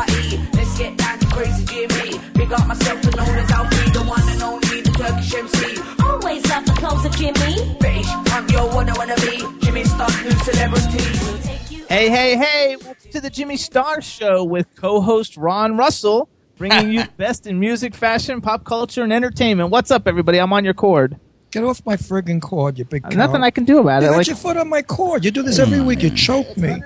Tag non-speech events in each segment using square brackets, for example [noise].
Party. Let's get down to crazy Jimmy. Big up myself and known as Alfie, the one and only, the Turkish MC. Always love the clothes of Jimmy. British punk, yo, wanna wanna be. Jimmy Star, new celebrity. Hey, hey, hey! Welcome to the Jimmy Star Show with co-host Ron Russell, bringing you [laughs] best in music, fashion, pop culture, and entertainment. What's up, everybody? I'm on your cord. Get off my friggin' cord, you big cow. Nothing I can do about You it. got Like, your foot on my cord. You do this every week. You choke me.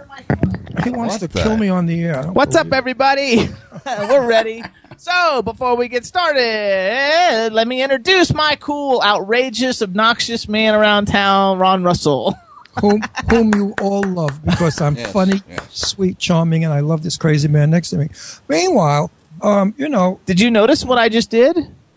He wants to kill me on the air. What's up, believe everybody? [laughs] We're ready. So, before we get started, let me introduce my cool, outrageous, obnoxious man around town, Ron Russell. [laughs] Whom, whom you all love because I'm funny, sweet, charming, and I love this crazy man next to me. Meanwhile, um, you know, Did you notice what I just did?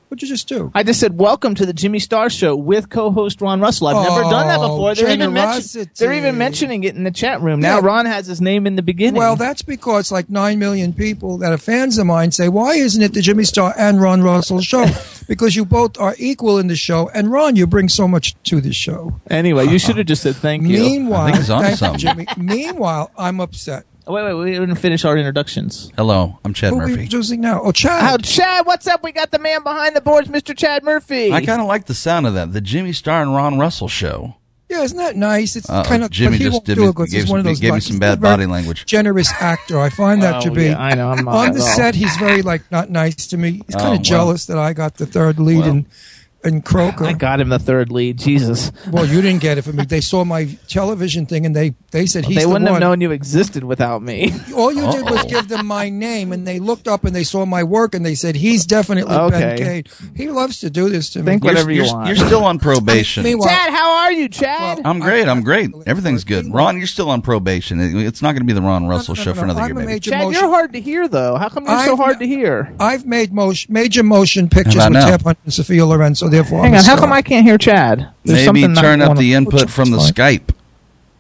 What'd you just do? I just said, "Welcome to the Jimmy Star Show" with co-host Ron Russell. I've never done that Oh, before. They're even, mention- they're even mentioning it in the chat room. Now Yeah. Ron has his name in the beginning. Well, that's because like nine million people that are fans of mine say, "Why isn't it the Jimmy Star and Ron Russell show?" [laughs] because you both are equal in the show, and Ron, you bring so much to the show. anyway, you should have just said thank you. Meanwhile, I think he's on thank you, something. Jimmy. Meanwhile, I'm upset. Oh, wait, wait, we didn't finish our introductions. Hello, I'm Chad Who are we Murphy. introducing now? Oh, Chad. Oh, Chad, what's up? We got the man behind the boards, Mr. Chad Murphy. I kind of like the sound of that. The Jimmy Star and Ron Russell show. yeah, isn't that nice? It's Uh-oh, kind of. Jimmy but he just won't did do me- it 'cause gave he's one of those. gave me some bad body language. Generous actor. I find that oh, to Oh, be. yeah, I know. I'm not on at the all. set, he's very like not nice to me. He's kind Oh, of well. jealous that I got the third lead Well. in in Croker. I got him the third lead. Jesus. Well, you didn't get it for me. They saw my television thing and they they said he's they wouldn't one. have known you existed without me. All you did was oh. give them my name, and they looked up and they saw my work, and they said he's definitely Ben Okay. Cade. He loves to do this to me. Think You're, whatever you want. you're still on probation. Meanwhile, Chad, how are you, Chad? I'm great. I'm great. Everything's good. Ron, you're still on probation. It's not going to be the Ron Russell no, show no, for another I'm year, a maybe. Chad, motion- you're hard to hear, though. How come you're so I'm- hard to hear? I've made motion, major motion pictures with about now? Tab Hunt and Sophia Lorenzo. Therefore, Hang I'm on. How come I can't hear Chad? There's Maybe turn up the input from the Fine. Skype.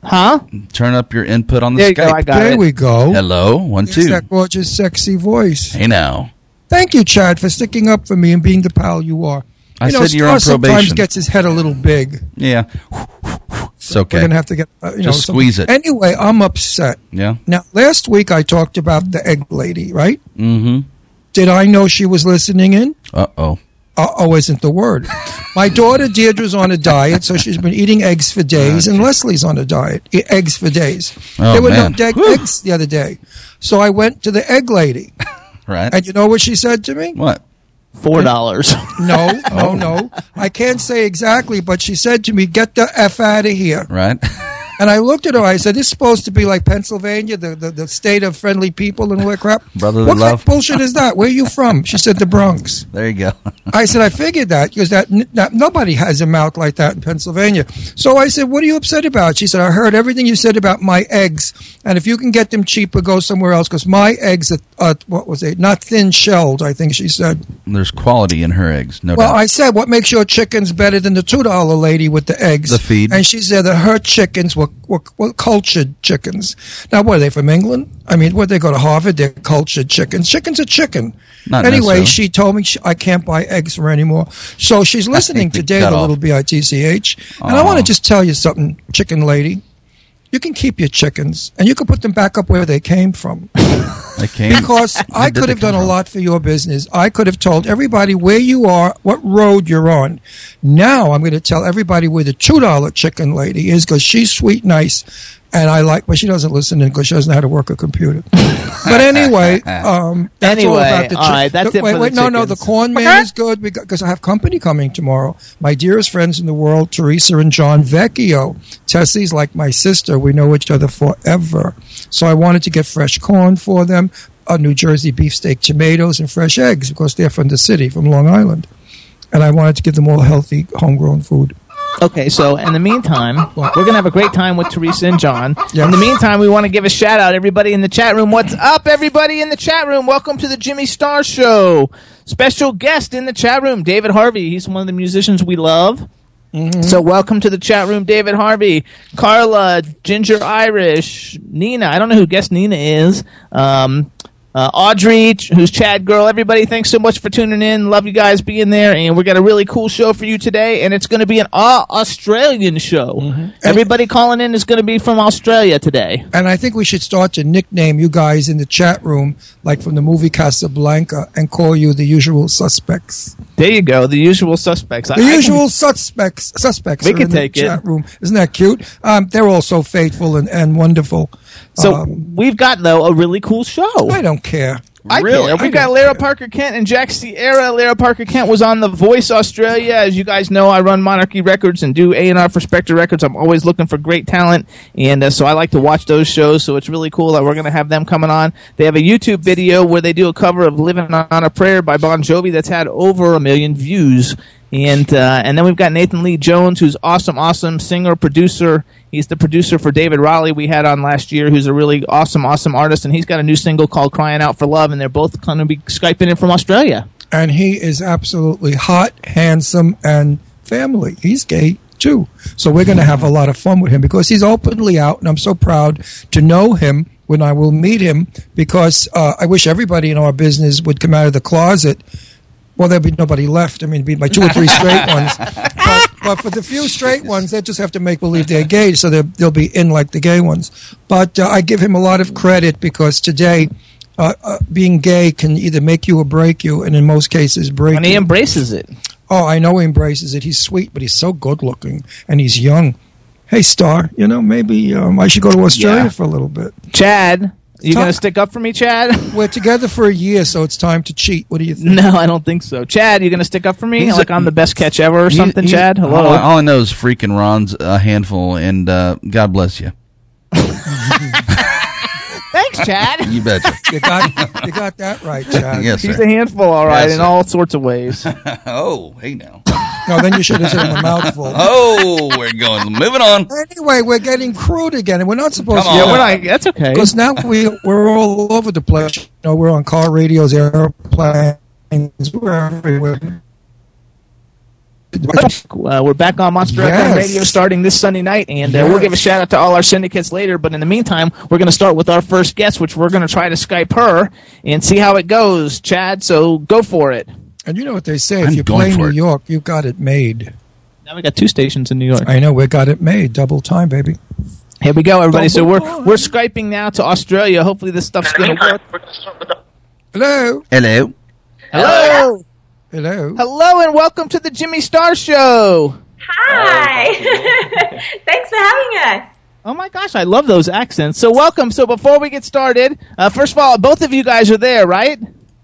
Huh? Turn up your input on the There Skype. go. There it. we go. Hello, one, It's two. that gorgeous, sexy voice. Hey now. Thank you, Chad, for sticking up for me and being the pal you are. I you know, said you're Star on sometimes probation. gets his head a little big. Yeah. It's okay. We're gonna have to get uh, you know Just some- squeeze it. Anyway, I'm upset. Yeah. Now, last week I talked about the egg lady, right? Mm-hmm. Did I know she was listening in? Uh oh. Uh oh, isn't the word. My daughter Deirdre's on a diet, so she's been eating eggs for days, and Leslie's on a diet, e- eggs for days. Oh, there were man. no dead Whew. eggs the other day. So I went to the egg lady, [laughs] Right. and you know what she said to me? what? Four dollars. No, no, [laughs] Oh. no. I can't say exactly, but she said to me, "Get the f out of here." Right. And I looked at her. I said, "This is supposed to be like Pennsylvania, the, the, the state of friendly people and all that crap." Brotherly what kind of bullshit is that? Where are you from? She said, "The Bronx." there you go. I said, "I figured that because that, that nobody has a mouth like that in Pennsylvania." So I said, "What are you upset about?" She said, "I heard everything you said about my eggs, and if you can get them cheaper, go somewhere else because my eggs are uh, what was it? Not thin shelled." I think she said. There's quality in her eggs, no Well, doubt. I said, what makes your chickens better than the two dollar lady with the eggs? The feed. And she said that her chickens were, were, were cultured chickens. Now, what are they from England? I mean, what they go to Harvard? They're cultured chickens. Chickens are chicken. Not anyway, she told me she, I can't buy eggs from her anymore. So she's listening today, off. little B I T C H. And I want to just tell you something, chicken lady. You can keep your chickens, and you can put them back up where they came from. They came [laughs] Because I could have done a lot for your business. I could have told everybody where you are, what road you're on. Now I'm going to tell everybody where the two dollar chicken lady is because she's sweet, nice, And I like, well, she doesn't listen in because she doesn't know how to work a computer. but anyway, [laughs] um, that's all Anyway, about the. all right, that's the- it wait, the wait, no, no, the corn man is good because I have company coming tomorrow. My dearest friends in the world, Teresa and John Vecchio. Tessie's like my sister. We know each other forever. So I wanted to get fresh corn for them, a New Jersey beefsteak tomatoes, and fresh eggs because they're from the city, from Long Island. And I wanted to give them all healthy, homegrown food. Okay, so in the meantime, we're going to have a great time with Teresa and John. Yes. In the meantime, we want to give a shout out everybody in the chat room. What's up, everybody in the chat room? Welcome to the Jimmy Star Show. Special guest in the chat room, David Harvey. He's one of the musicians we love. So welcome to the chat room, David Harvey, Carla, Ginger Irish, Nina. I don't know who guest Nina is. Um, uh, Audrey, who's Chad Girl. Everybody, thanks so much for tuning in. Love you guys being there, and we got a really cool show for you today. And it's going to be an uh, Australian show. Everybody calling in is going to be from Australia today. And I think we should start to nickname you guys in the chat room, like from the movie Casablanca, and call you the usual suspects. There you go, the usual suspects. I- The I can- usual suspects. Suspects. We can in the it. chat room. Isn't that cute? Um, they're all so faithful and, and wonderful. So um, we've got though a really cool show. I don't care. I Really? care. We I got don't Lara care. Parker Kent and Jack Sierra. Lara Parker Kent was on The Voice Australia. As you guys know, I run Monarchy Records and do A&R for Spectre Records. I'm always looking for great talent, and uh, so I like to watch those shows. So it's really cool that we're going to have them coming on. They have a YouTube video where they do a cover of "Living on a Prayer" by Bon Jovi that's had over a million views. And uh, and then we've got Nathan Leigh Jones, who's awesome, awesome singer, producer. He's the producer for David Raleigh we had on last year, who's a really awesome, awesome artist, and he's got a new single called "Crying Out for Love," and they're both going to be skyping in from Australia. And he is absolutely hot, handsome, and family. He's gay too. So we're going to have a lot of fun with him because he's openly out, and I'm so proud to know him when I will meet him because uh, I wish everybody in our business would come out of the closet. Well, there'd be nobody left. I mean, it'd be my two or three straight ones. [laughs] But, but for the few [laughs] straight ones, they just have to make believe they're gay, so they'll, be in like the gay ones. But uh, I give him a lot of credit because today, uh, uh, being gay can either make you or break you, and in most cases, break And he you. embraces it. Oh, I know he embraces it. He's sweet, but he's so good looking, and he's young. Hey, Star, you know, maybe um, I should go to Australia Yeah. for a little bit. Chad, you Talk- going to stick up for me, Chad? [laughs] We're together for a year, so it's time to cheat. What do you think? no, I don't think so. Chad, you going to stick up for me? He's like a- I'm the best catch ever or He- something, he- Chad? Hello. All, I- all I know is freaking Ron's a handful, and uh, God bless you. [laughs] Thanks, Chad. You betcha. [laughs] You got, you got that right, Chad. yes, He's sir. a handful, all right, Yes, in sir. all sorts of ways. oh, hey now. No, then you should have said in the mouthful. [laughs] Oh, we're going. Moving on. Anyway, we're getting crude again, and we're not supposed Come to. on. yeah, we're not. That's okay. Because now we we're all over the place. You know, we're on car radios, airplanes, we're everywhere. Uh, we're back on Monster FM Radio starting this Sunday night, and uh, we'll give a shout out to all our syndicates later. But in the meantime, we're going to start with our first guest, which we're going to try to Skype her and see how it goes, Chad. So go for it. And you know what they say: if I'm you play New it. York, you got it made. Now we got two stations in New York. I know we got it made. Double time, baby. Here we go, everybody. So we're Double we're skyping now to Australia. Hopefully, this stuff's going to work. Hello, Hello. Hello, hello. hello, and welcome to the Jimmy Star Show. Hi. [laughs] Thanks for having us. Oh my gosh, I love those accents. So welcome. So before we get started, uh, first of all, both of you guys are there, right?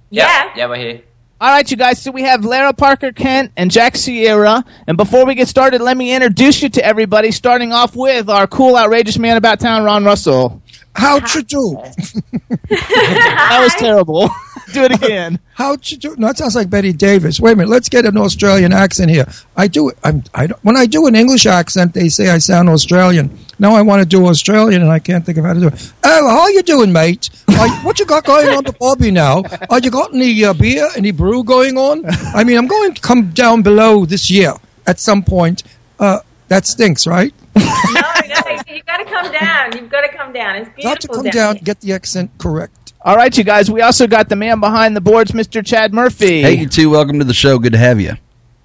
Yeah. Yeah, we're here. All right, you guys. So we have Lara Parker Kent and Jack Sierra. And before we get started, let me introduce you to everybody. Starting off with our cool, outrageous man about town, Ron Russell. How'd you do? That was [laughs] terrible. Do it again. How'd you do? No, it sounds like Betty Davis. Wait a minute. Let's get an Australian accent here. I do. I'm. I don't, when I do an English accent, they say I sound Australian. Now I want to do Australian, and I can't think of how to do it. Oh, how are you doing, mate? Are, what you got going on the Bobby now? Are you got any uh, beer, any brew going on? I mean, I'm going to come down below this year at some point. Uh, that stinks, right? [laughs] No, no, you got to come down. You've got to come down. It's beautiful Got to come down, here. get the accent correct. All right, you guys. We also got the man behind the boards, Mr. Chad Murphy. Hey, you two. Welcome to the show. Good to have you.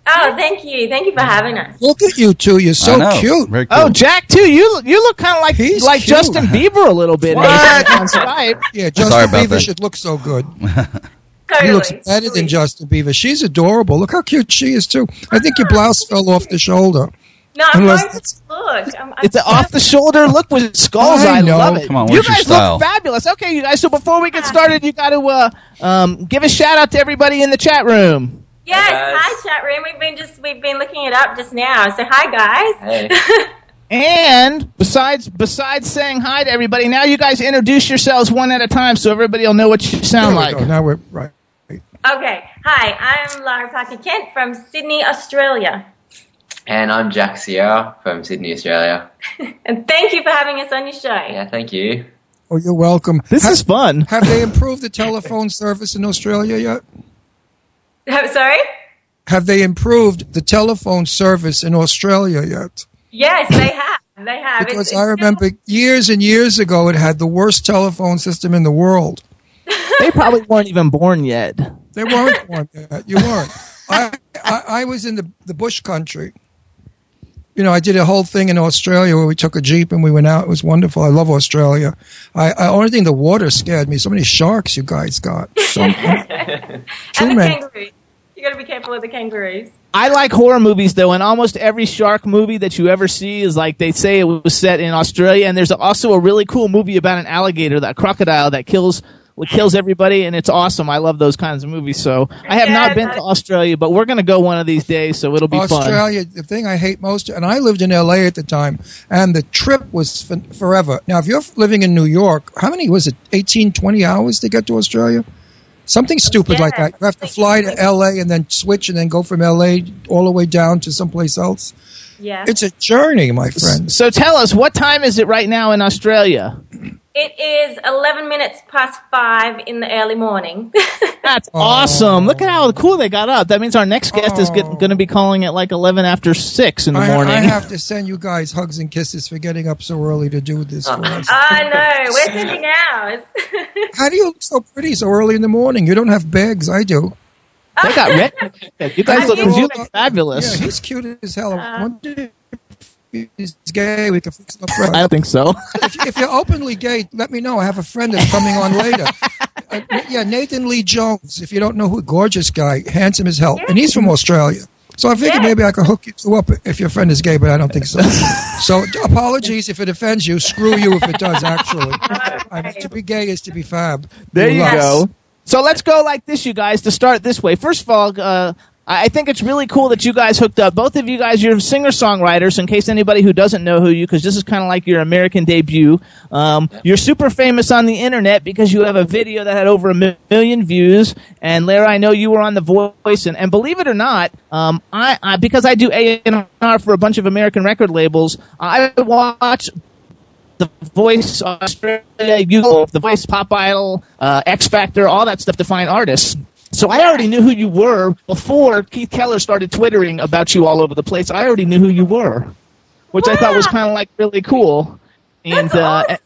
Oh, thank you. Thank you for having us. Look at you two. You're so cute. Very oh, cool. Oh, Jack too. You you look kind of like He's like cute. Justin Bieber a little bit. What? on Skype. Yeah, Justin Sorry about Bieber that. should look so good. [laughs] Totally. He looks better than Justin Bieber. She's adorable. Look how cute she is too. I think your blouse fell off the shoulder. No, I'm Unless going it's- to look. I'm, I'm It's an off the shoulder look with skulls. I I, know. love it. Come on, you where's your guys style? look fabulous. Okay, you guys. So before we get started, you got to uh, um, give a shout out to everybody in the chat room. Yes, Hi, hi chat room. We've been just we've been looking it up just now. So hi guys. Hey. [laughs] And besides besides saying hi to everybody, now you guys introduce yourselves one at a time so everybody will know what you sound we like. go. Now we're right. okay. Hi, I'm Lara Parker Kent from Sydney, Australia. And I'm Jack Sierra from Sydney, Australia. [laughs] And thank you for having us on your show. Yeah, thank you. Oh, you're welcome. This Ha- is fun. Have they improved the telephone [laughs] service in Australia yet? Sorry? Have they improved the telephone service in Australia yet? Yes, they have. They have. Because it's I remember years and years ago, it had the worst telephone system in the world. [laughs] They probably weren't even born yet. They weren't born yet. You weren't. I, I, I was in the, the bush country. You know, I did a whole thing in Australia where we took a jeep and we went out. It was wonderful. I love Australia. I, I only thing the water scared me. So many sharks you guys got. [laughs] So, and the many. kangaroos. You got to be careful with the kangaroos. I like horror movies though, and almost every shark movie that you ever see is like they say it was set in Australia. And there's also a really cool movie about an alligator, that crocodile that kills kills everybody, and it's awesome. I love those kinds of movies. So I have not been to Australia, but we're gonna go one of these days, so it'll be fun. Australia, the thing I hate most, and I lived in LA at the time, and the trip was f- forever. Now, if you're living in New York, how many was it? 18, 20 hours to get to Australia? Something stupid like that. You have to fly to LA and then switch and then go from LA all the way down to someplace else. Yeah. It's a journey, my friend. So tell us, what time is it right now in Australia? It is 11 minutes past 5 in the early morning. [laughs] That's awesome. Look at how cool they got up. That means our next guest is Oh. going to be calling at like 11 after 6 in the I, morning. I have to send you guys hugs and kisses for getting up so early to do this for oh, us. I know. We're sending ours. [laughs] How do you look so pretty so early in the morning? You don't have bags. I do. they got red. [laughs] You guys look, do. you look fabulous. Yeah, he's cute as hell. I wonder if he's gay. We can fix him up. right. I don't think so. if, if you're openly gay, let me know. I have a friend that's coming on later. [laughs] Uh, yeah, Nathan Leigh Jones. If you don't know who, gorgeous guy, handsome as hell, and he's from Australia. So I figured Yeah. maybe I could hook you two up if your friend is gay, but I don't think so. [laughs] so apologies if it offends you. Screw you if it does. Actually, [laughs] I mean, to be gay is to be fab. There you love. go. So let's go like this, you guys, to start this way. First of all, uh, I think it's really cool that you guys hooked up. Both of you guys, you're singer songwriters. In case anybody who doesn't know who you, because this is kind of like your American debut. Um, You're super famous on the internet because you have a video that had over a million views. And Lara, I know you were on The Voice, and, and believe it or not, um, I, I because I do A and R for a bunch of American record labels, I watch the Voice Australia, you, the Voice Pop Idol, uh, X Factor, all that stuff to find artists. So I already knew who you were before Keith Keller started twittering about you all over the place. I already knew who you were, which I thought was kind of like really cool. And That's uh,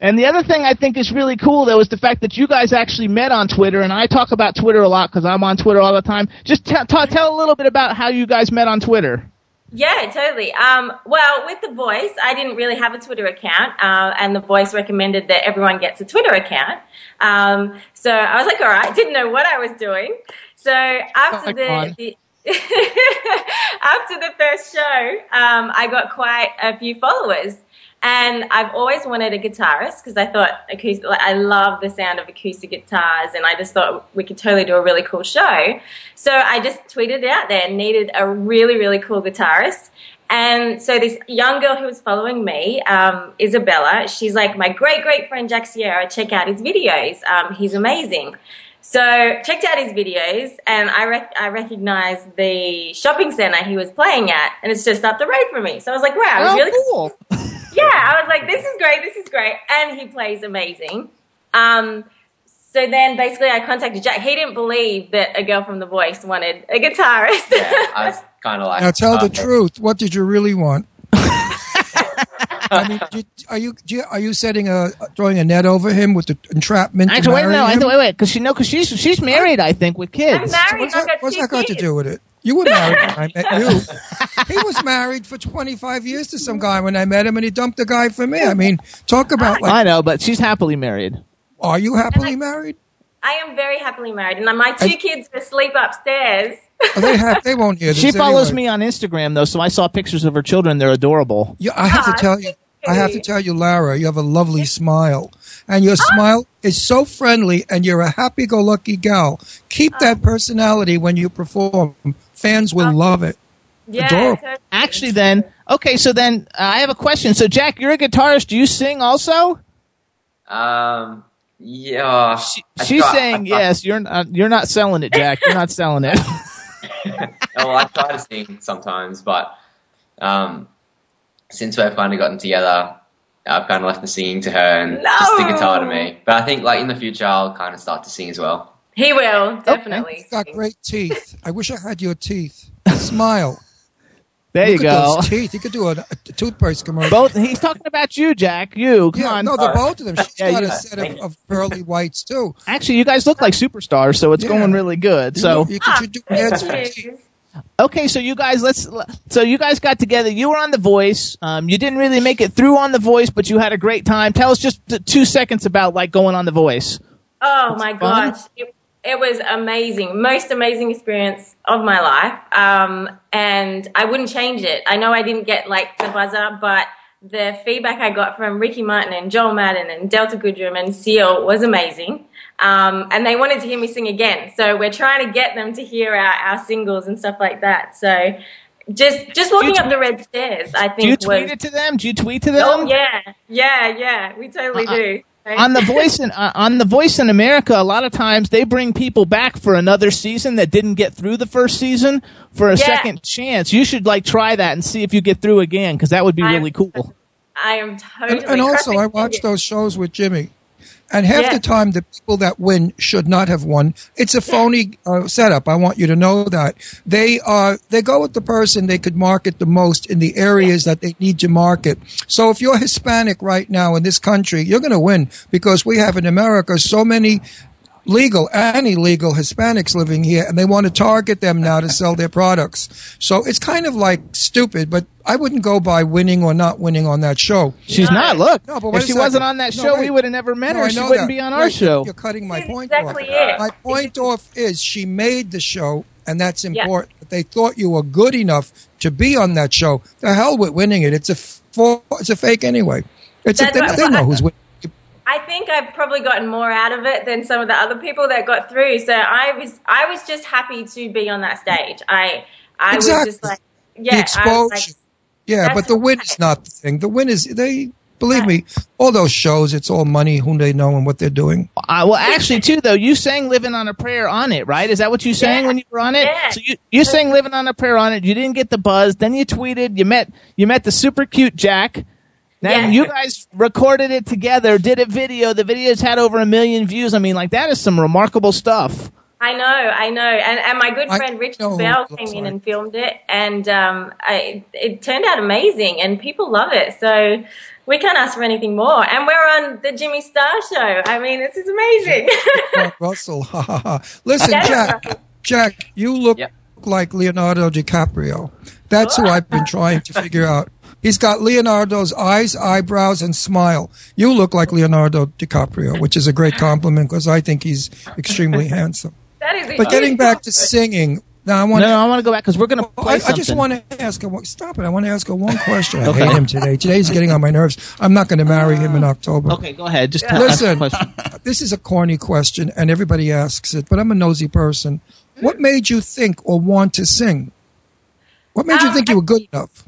and the other thing I think is really cool though is the fact that you guys actually met on Twitter, and I talk about Twitter a lot because I'm on Twitter all the time. Just t- t- tell a little bit about how you guys met on Twitter. Yeah, totally. Um, well, with The Voice, I didn't really have a Twitter account, uh, and The Voice recommended that everyone gets a Twitter account. Um, so I was like, all right, [laughs] didn't know what I was doing. So after the, the [laughs] after the first show, um, I got quite a few followers. And I've always wanted a guitarist because I thought acoustic, like, I love the sound of acoustic guitars, and I just thought we could totally do a really cool show. So I just tweeted out there, needed a really, really cool guitarist. And so this young girl who was following me, um, Isabella, she's like, my great, great friend Jack Sierra, check out his videos. Um, he's amazing. So checked out his videos, and I rec- I recognized the shopping center he was playing at, and it's just up the road from me. So I was like, wow, it was Oh, really cool. Yeah, I was like, this is great, this is great. And he plays amazing. Um, so then basically I contacted Jack. He didn't believe that a girl from The Voice wanted a guitarist. Yeah, I [laughs] was kind of like. Now tell the truth. What did you really want? I mean, do, are you do you, are you setting a throwing a net over him with the entrapment? to Actually, wait, marry no, I- him? wait, wait, because she know, because she's she's married, I think, with I'm kids. married, What's that, got what's that got to do with it? You were married when I met you. He was married for 25 years to some guy when I met him, and he dumped the guy for me. I mean, talk about I know, but she's happily married. are you happily married? I am very happily married, and my two kids are asleep upstairs. Oh, they have. They won't hear [laughs] this. She follows anyway. me on Instagram though, so I saw pictures of her children. They're adorable. Yeah, I have Ah, to tell you. I have to tell you, Lara, you have a lovely smile, and your smile is so friendly, and you're a happy-go-lucky gal. Keep that personality when you perform. Fans will love it. Yeah, Adorable. totally. Actually, then, okay, so then uh, I have a question. So, Jack, you're a guitarist. Do you sing also? Um, yeah. She, she's try- saying I try- yes. You're not. You're not selling it, Jack. You're not selling it. well, [laughs] [laughs] I try to sing sometimes, but um, since we've kind of gotten together, I've kind of left the singing to her and just the guitar to me. But I think, like in the future, I'll kind of start to sing as well. He will definitely. You've got great teeth. I wish I had your teeth. [laughs] Smile. There you Look at go. those teeth. You could do a, a toothpaste commercial. Both. He's talking about you, Jack. You. Come yeah, on. no, they're both of them. [laughs] She's Yeah, got you- a set of, of pearly whites too. Actually, you guys look like superstars, so it's Yeah. going really good. So, you could you do ads for Thank teeth. you. okay, so you guys, let's. So you guys got together. You were on The Voice. Um, you didn't really make it through on The Voice, but you had a great time. Tell us just t- two seconds about like going on The Voice. Oh my fun. gosh. It, it was amazing. Most amazing experience of my life. Um, and I wouldn't change it. I know I didn't get like the buzzer, but the feedback I got from Ricky Martin and Joel Madden and Delta Goodrem and Seal was amazing. Um, and they wanted to hear me sing again. So we're trying to get them to hear our, our singles and stuff like that. So just, just walking up the red stairs, I think. Do you think was, tweet it to them? Do you tweet to them? oh yeah, yeah, yeah, we totally Uh-uh. do. On the voice in uh, on the voice in America, a lot of times they bring people back for another season that didn't get through the first season for a Yeah. second chance. You should like try that and see if you get through again because that would be I- really cool. I am totally. And, and also, I crushing watch those shows with Jimmy. And half Yeah. the time, the people that win should not have won. It's a phony uh, setup. I want you to know that they are they go with the person they could market the most in the areas that they need to market. So if you're Hispanic right now in this country, you're going to win because we have in America so many legal and illegal Hispanics living here, and they want to target them now to sell their products. So it's kind of like stupid, but I wouldn't go by winning or not winning on that show. She's not. Look, No, but if she wasn't on that No, show, wait. we would have never met No, her. She wouldn't that. be on our Right, show. You're cutting my point exactly off. it. My point off is she made the show, and that's important. But they thought you were good enough to be on that show. The hell with winning it. It's a f- it's a fake anyway. It's a, That's they, what- they know who's winning. I think I've probably gotten more out of it than some of the other people that got through. So I was, I was just happy to be on that stage. I, I was just like, the yeah, I was exposure. like, yeah, but the win right. is not the thing. The win is they believe me. All those shows, it's all money, who they know, and what they're doing. Uh, well, actually, too, though, you sang "Living on a Prayer" on it, right? Is that what you sang Yeah. when you were on it? Yeah. So you you sang "Living on a Prayer" on it. You didn't get the buzz. Then you tweeted. You met you met the super cute Jack. Then Yeah. you guys recorded it together, did a video. The video's had over a million views. I mean, like that is some remarkable stuff. I know, I know, and and my good I friend Richard know Bell came looks in and filmed it, and um, I, it turned out amazing, and people love it. So we can't ask for anything more. And we're on the Jimmy Star show. I mean, this is amazing. [laughs] Russell. ha, ha, ha. Listen, That is Jack. Russell. Jack, you look Yep. like Leonardo DiCaprio. That's who [laughs] I've been trying to figure out. He's got Leonardo's eyes, eyebrows, and smile. You look like Leonardo DiCaprio, which is a great compliment because I think he's extremely [laughs] handsome. that is. But getting back to singing, now I want No, to. I want to go back because we're going to play I, I just want to ask her. one- Stop it! I want to ask her one [laughs] question. I hate him today. Today's getting on my nerves. I'm not going to marry him in October. Okay, go ahead. Just tell ask Listen, question. [laughs] this is a corny question, and everybody asks it, but I'm a nosy person. What made you think or want to sing? What made you Um, think you were good enough?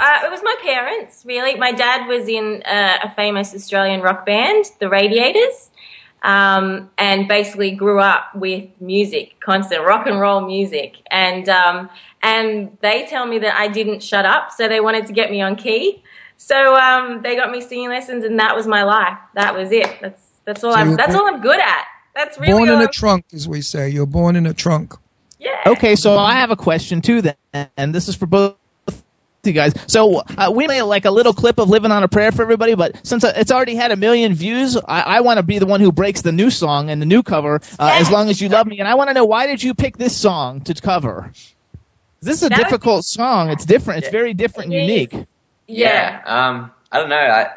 Uh, it was my parents, really. My dad was in uh, a famous Australian rock band, the Radiators, um, and basically grew up with music, constant rock and roll music. And um, and they tell me that I didn't shut up, so they wanted to get me on key. So um, they got me singing lessons, and that was my life. That was it. That's that's all So I'm. That's were all I'm good at. That's really born all in a I'm- trunk, as we say. You're born in a trunk. Yeah. Okay, so I have a question too, then, and this is for both you guys. So uh, we made like a little clip of "Living on a Prayer" for everybody, but since uh, it's already had a million views, I, I want to be the one who breaks the new song and the new cover. Uh, As long as you love me, and I want to know why did you pick this song to cover? This is a That was- difficult song. It's different. It's very different and It is. unique. Yeah. Um, I don't know. I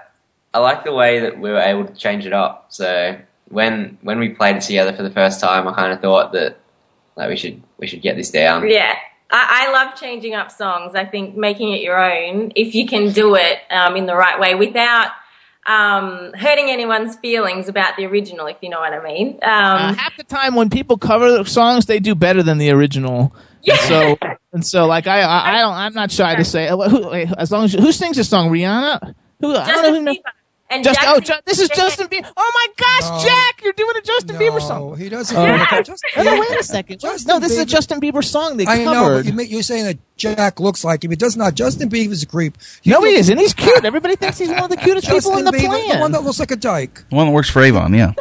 I like the way that we were able to change it up. So when when we played it together for the first time, I kind of thought that like we should we should get this down. Yeah. I, I love changing up songs. I think making it your own, if you can do it um, in the right way without um, hurting anyone's feelings about the original, if you know what I mean. Um, Uh, half the time when people cover songs, they do better than the original. Yeah. And so and so, like I, I, I don't, I'm not shy to say. uh, Who, as long as who sings this song, Rihanna? Who? I don't know who. Justin know- Bieber. And Just, Jack oh, Ju- this is Justin Bieber. Oh my gosh, No. Jack, you're doing a Justin Bieber No, song. he doesn't. Oh. Yes. Just- No, no, wait a second. Justin no, this is a Bieber- Justin Bieber song they I know, covered. but you, make- you're saying that Jack looks like him. He does not. Justin Bieber's a creep. no, he isn't. He's cute. Everybody thinks he's one of the cutest people in the Bieber, plan. the one that looks like a dyke. The one that works for Avon, yeah.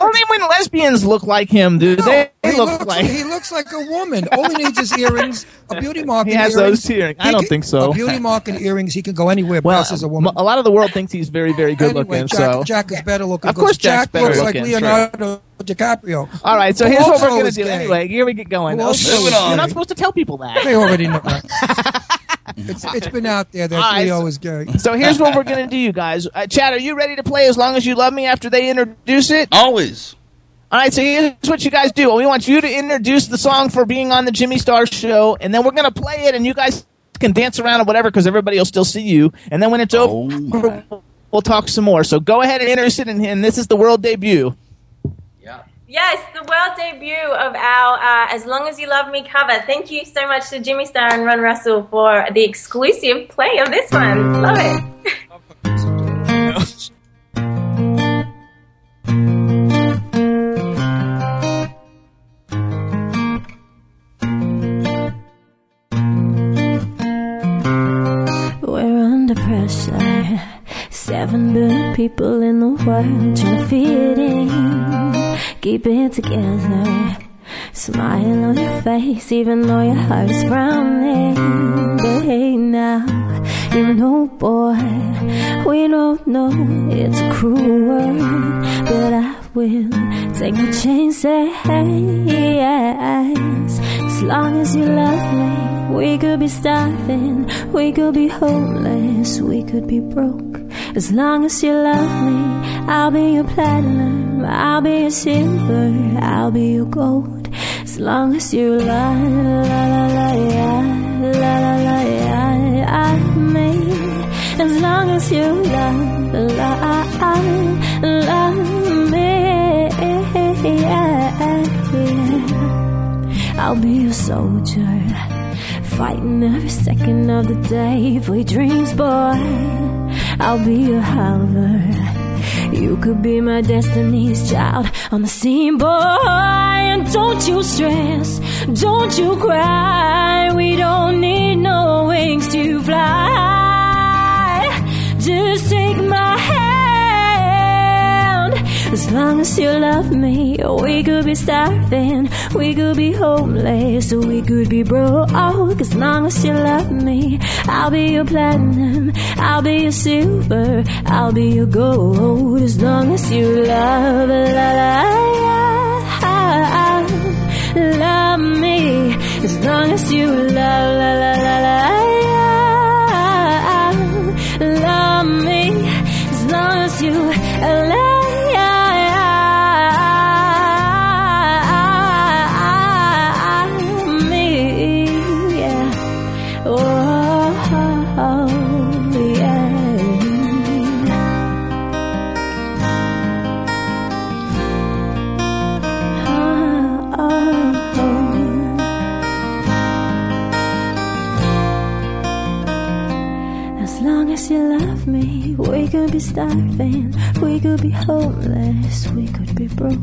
Only when lesbians look like him, do No, they? he look looks like. he looks like a woman. All he needs is earrings, a [laughs] beauty mark. He and has earrings. those earrings. I don't can- think so. A beauty mark and earrings. He can go anywhere. well, Well, as a woman. a lot of the world thinks he's very, very good anyway, looking. Jack, so, Jack is better looking. Of course because Jack Jack's better looks looking, like sure. Leonardo DiCaprio. all right. So Who here's what we're gonna do. gay. Anyway, here we get going. Who also You're not gay. supposed to tell people that. They already know that. [laughs] it's, it's been out there that All right, Leo so- is gay. So here's what we're gonna do, you guys. Uh, Chad, are you ready to play "As Long as You Love Me" after they introduce it? Always. All right. So here's what you guys do. We want you to introduce the song for being on the Jimmy Star Show, and then we're gonna play it, and you guys can dance around or whatever because everybody will still see you. And then when it's Oh, over, my. we'll talk some more. So go ahead and introduce it, and, and this is the world debut. Yes, the world debut of our uh, As Long As You Love Me cover. Thank you so much to Jimmy Star and Ron Russell for the exclusive play of this one. Love it. We're under pressure. Seven billion people in the world trying to fit in. Keep it together. Smile on your face, even though your heart is frowning. But hey, now, you know, boy, we don't know it's a cruel world. But I will take my chances. As long as you love me, we could be starving, we could be homeless, we could be broke. As long as you love me, I'll be your platinum, I'll be your silver, I'll be your gold. As long as you la la la la yeah, la la la me. As long as you love la love me, yeah, yeah. I'll be your soldier fighting every second of the day for your dreams, boy. I'll be your Oliver. You could be my destiny's child on the scene, boy. And don't you stress, don't you cry. We don't need no wings to fly. Just take my hand. As long as you love me, we could be starving, we could be homeless, we could be broke. As long as you love me, I'll be your platinum, I'll be your silver, I'll be your gold. As long as you love, la la la, love me. As long as you love, la la la la, love me. As long as you love be starving, we could be homeless, we could be broke.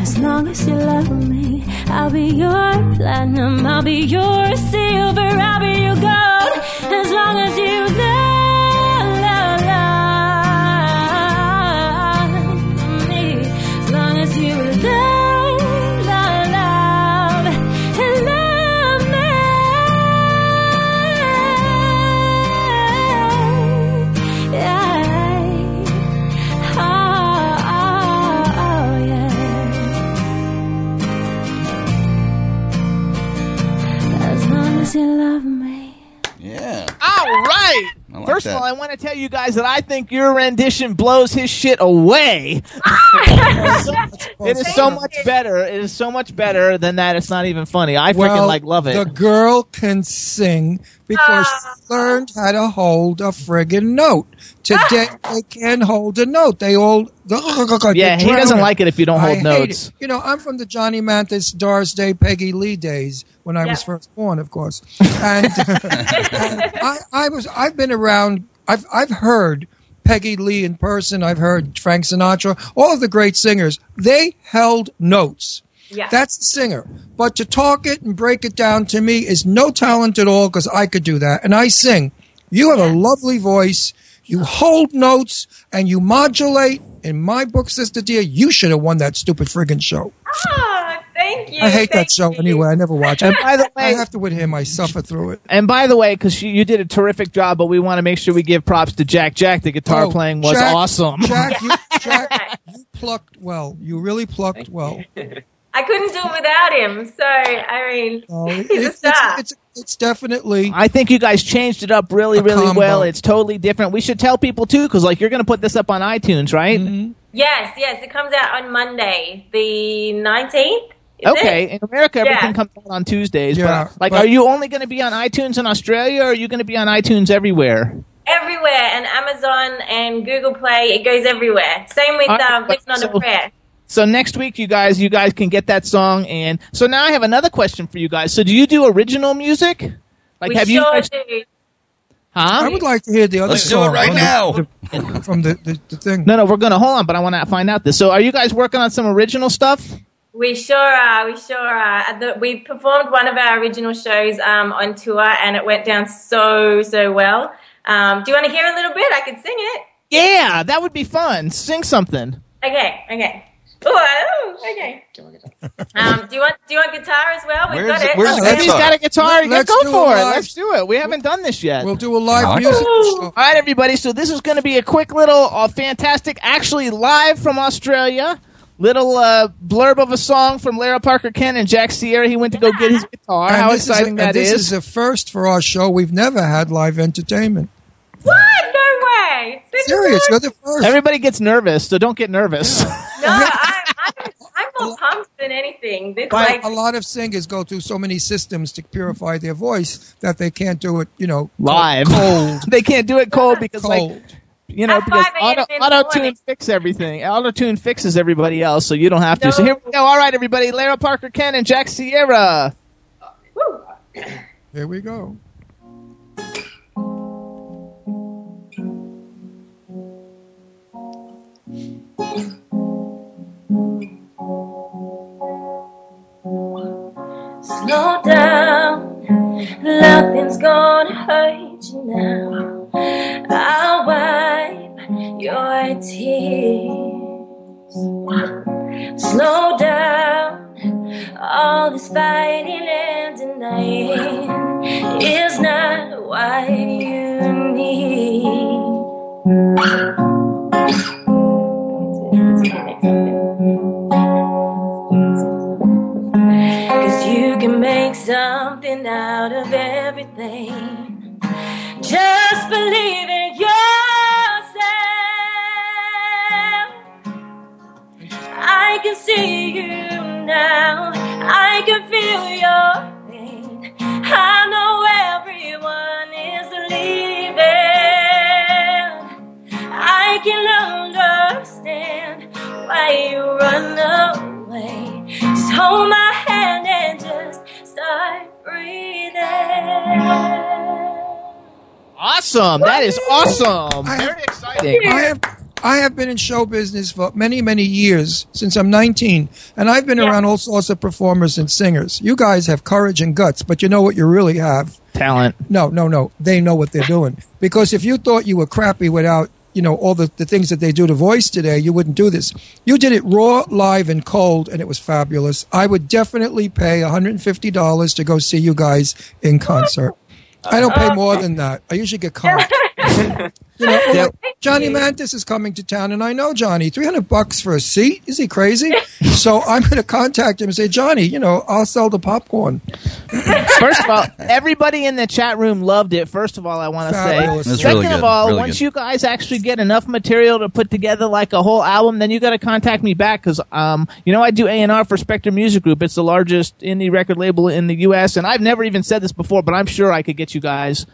As long as you love me, I'll be your platinum, I'll be your silver, I'll be your gold. As long as you love, love, love me, as long as you love, I like First that. of all, I want to tell you guys that I think your rendition blows his shit away. [laughs] It is so much better. It is so much better than that. It's not even funny. I freaking Well, like love it. The girl can sing because ah. she learned how to hold a friggin' note. Today ah. they can't hold a note. They all [laughs] yeah, he doesn't like it if you don't I hold hate notes. it. You know, I'm from the Johnny Mathis, Doris Day, Peggy Lee days when I was first born, of course. And, and [laughs] uh, I, I was, I've been around. I've, I've heard Peggy Lee in person. I've heard Frank Sinatra. All of the great singers. They held notes. Yeah. That's the singer. But to talk it and break it down to me is no talent at all because I could do that. And I sing. You have a lovely voice. You hold notes and you modulate. In my book, Sister Dear, you should have won that stupid friggin' show. Oh, thank you. I hate that show you. anyway. I never watch it. And by the [laughs] I have to with him. I suffer through it. and by the way, because you, you did a terrific job, but we want to make sure we give props to Jack. Jack, the guitar Oh, playing was Jack- awesome. Jack, you, [laughs] Jack, you plucked well. You really plucked well. I couldn't do it without him. So I mean, Oh, it- he's a it's, star. it's, it's, it's definitely. I think you guys changed it up really, really combo. well. It's totally different. We should tell people too, because like you're going to put this up on iTunes, right? Mm-hmm. yes, yes. It comes out on Monday, the nineteenth. Okay, in America, everything Yeah. comes out on Tuesdays. Yeah, but like, but- are you only going to be on iTunes in Australia, or are you going to be on iTunes everywhere? Everywhere, and Amazon and Google Play. It goes everywhere. Same with All right, um, Living on so- a Prayer. So next week, you guys, you guys can get that song. And so now I have another question for you guys. So do you do original music? Like, we have you? sure Guys, do. huh? I would like to hear the other Let's do song it right now. The, [laughs] the- from the, the, the thing. No, no, we're gonna hold on, but I want to find out this. So, are you guys working on some original stuff? We sure are. We sure are. The- We performed one of our original shows um, on tour, and it went down so so well. Um, do you want to hear a little bit? I could sing it. Yeah, that would be fun. Sing something. Okay. Okay. Oh, okay. [laughs] Um, do you want do you want guitar as well? We've Where's got it- it. where's Okay. the If he's got a guitar, Let's go for it. Let's do it. We haven't done this yet. We'll do a live I music like show. All right, everybody. So this is going to be a quick little, uh, fantastic, actually live from Australia. Little uh, blurb of a song from Lara Parker Kent and Jack Sierra. He went to go get his guitar. And How this exciting is a, that this is! is a first for our show. We've never had live entertainment. What? No way. This is Serious, you're the first. Everybody gets nervous, so don't get nervous. No, [laughs] I, I'm, I'm more pumped than anything. This But like a lot of singers go through so many systems to purify their voice that they can't do it, you know, Live, cold. [laughs] they can't do it cold because, cold. like, you know, At because auto, auto tune morning. fix everything. Auto tune fixes everybody else, so you don't have to. So here we go. All right, everybody. Lara Parker Kent and Jack Sierra. woo. Here we go. In show business for many many years since I'm 19, and I've been Yeah. around all sorts of performers and singers. You guys have courage and guts, but you know what you really have? Talent. No, no, no. They know what they're doing. Because if you thought you were crappy without, you know, all the, the things that they do to voice today, you wouldn't do this. You did it raw, live, and cold, and it was fabulous. I would definitely pay $150 to go see you guys in concert. I don't pay more than that. I usually get [laughs] comped. [laughs] You know, well, Johnny Mathis is coming to town, and I know Johnny. Three hundred bucks for a seat? Is he crazy? [laughs] so I'm going to contact him and say, Johnny, you know, I'll sell the popcorn. [laughs] First of all, everybody in the chat room loved it. First of all, I want to say. That's Second really of all, Really once good. you guys actually get enough material to put together like a whole album, then you got to contact me back because, um, you know, I do A and R for Spectre Music Group. It's the largest indie record label in the U.S. And I've never even said this before, but I'm sure I could get you guys.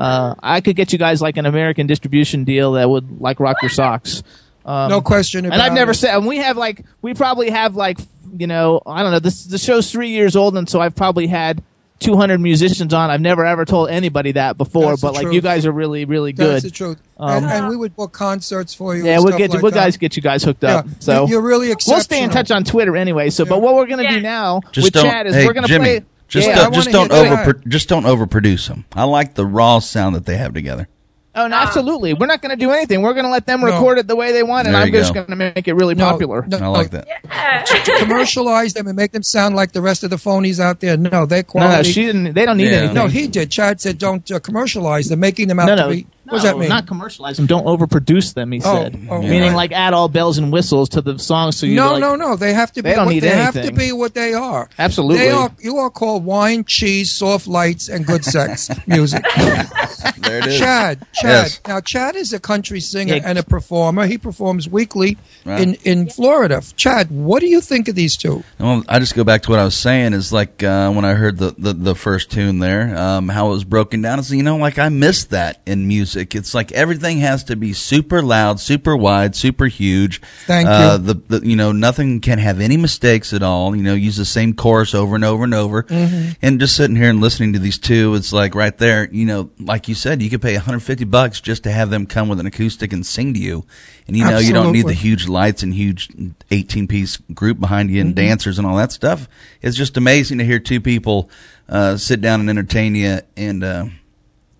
Uh, I could get you guys like an American distribution deal that would like rock your socks. Um, No question about and I've never it. said, and we have like, we probably have like, you know, I don't know, this, the show's three years old, and so I've probably had 200 musicians on. I've never ever told anybody that before, That's but like truth. you guys are really, really good. That's the truth. Um, and, and we would book concerts for you. yeah, and we'll stuff get you, like we'll that. guys get you guys hooked up. Yeah, So you're really we'll stay in touch on Twitter anyway. So, but what we're gonna do now Just with don't. Chad is hey, we're gonna Jimmy, play. Just yeah. Don't, just don't over that. just don't overproduce them. I like the raw sound that they have together. Oh, no, absolutely. We're not going to do anything. We're going to let them No. record it the way they want, and I'm you just going to make it really No, popular. no, I like no, that. to [laughs] commercialize them and make them sound like the rest of the phonies out there. No, they're quality. no, she didn't. They don't need Yeah. anything. No, he did. Chad said, "Don't uh, commercialize them, making them out no, to no. be." No, What does that mean? Not commercialize them. Don't overproduce them. He Oh, said, oh, meaning right. like add all bells and whistles to the songs. So you no, like, no, no. They have to be. They don't what, need they have to be what they are. Absolutely. They are. You are called wine, cheese, soft lights, and good sex [laughs] music. There it is. Chad, Chad. Yes. Now, Chad is a country singer Yeah. and a performer. He performs weekly Right. in in Florida. Chad, what do you think of these two? Well, I just go back to what I was saying. Is like uh, when I heard the, the, the first tune there, um, how it was broken down. It's you know, like I missed that in music. It's like everything has to be super loud, super wide, super huge. Thank uh, you. The, the you know nothing can have any mistakes at all. You know, use the same chorus over and over and over. Mm-hmm. And just sitting here and listening to these two, it's like right there. You know, like you said, you could pay 150 bucks just to have them come with an acoustic and sing to you. And you know, you don't need the huge lights and huge 18 piece group behind you and Mm-hmm. dancers and all that stuff. It's just amazing to hear two people uh, sit down and entertain you and, uh,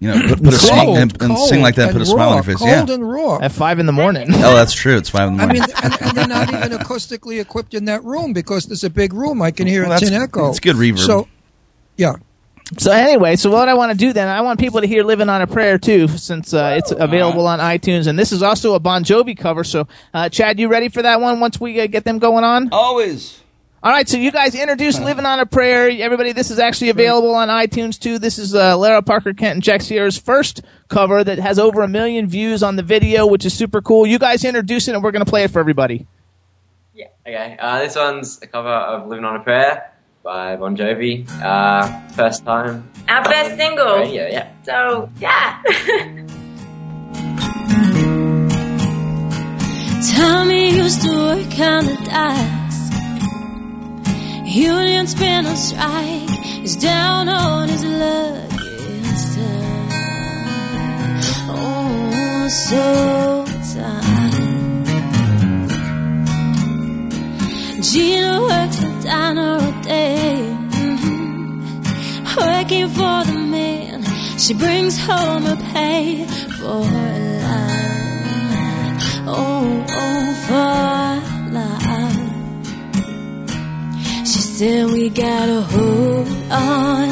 you know, [clears throat] put, put a Cold, song and, and sing like that, and put a and smile on your face. Cold Yeah. and raw. At five in the morning. [laughs] Oh, that's true. It's five in the morning. I mean, and, and they're not [laughs] even acoustically equipped in that room because there's a big room. I can hear Well, a tin that's- echo. it's good reverb. So, yeah. So anyway, so what I want to do then, I want people to hear "Living on a Prayer" too, since uh, it's available on iTunes, and this is also a Bon Jovi cover. So, uh, Chad, you ready for that one? Once we uh, get them going on. Always. All right, so you guys introduced "Living on a Prayer." Everybody, this is actually available on iTunes too. This is uh, Lara Parker Kent and Jack Sierra's first cover that has over a million views on the video, which is super cool. You guys introduce it, and we're going to play it for everybody. Yeah. Okay. Uh, this one's a cover of "Living on a Prayer" by Bon Jovi. Uh, first time. Our first single. Radio. Yeah. So, yeah. Tommy used to work on the docks. Union spin on strike. He's down on his luck and stuff. Oh, so tired. Gina works the diner all day. Mhm. Working for the man. She brings home her pay for life. Oh, oh, for Said we gotta hold on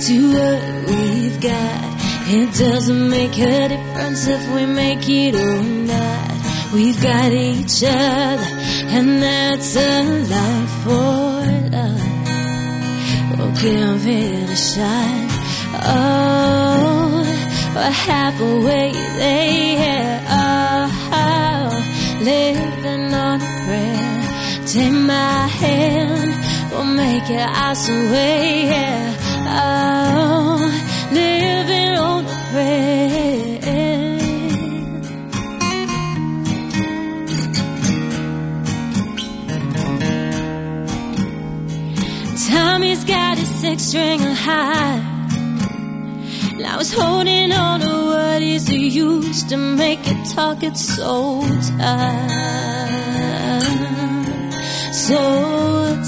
to what we've got. It doesn't make a difference if we make it or not. We've got each other, and that's a life for. We'll give it a shot. Oh, what happened way there? Oh, living on a prayer. Take my hand, we'll make it awesome way. Yeah. Oh, living on a prayer. Tommy's got his six string high. Now he's holding on to what is it used to make it talk it's so tight. Tight.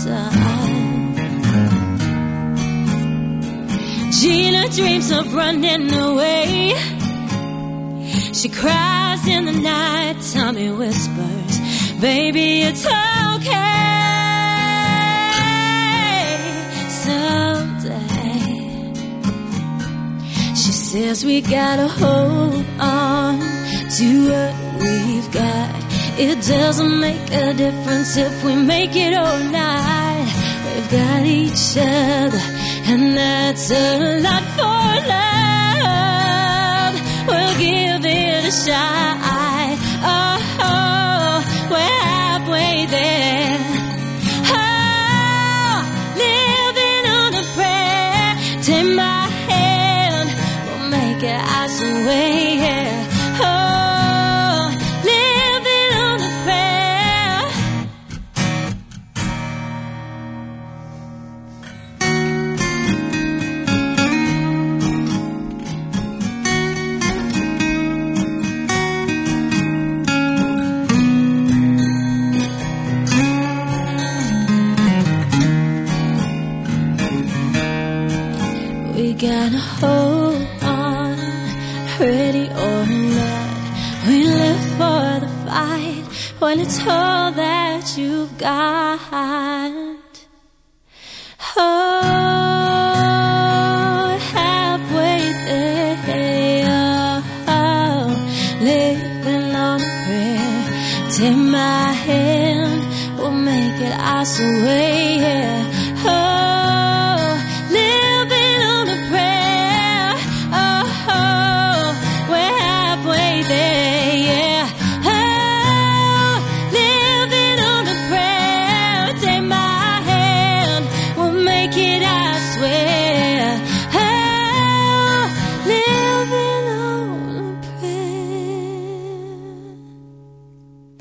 Gina dreams of running away. She cries in the night. Tommy whispers, Baby, it's okay. Someday. She says we gotta hold on to what we've got. It doesn't make a difference if we make it or not. We've got each other, and that's a lot for love. Got. Oh, halfway there, oh, living on prayer. Take my hand, we'll make it our way.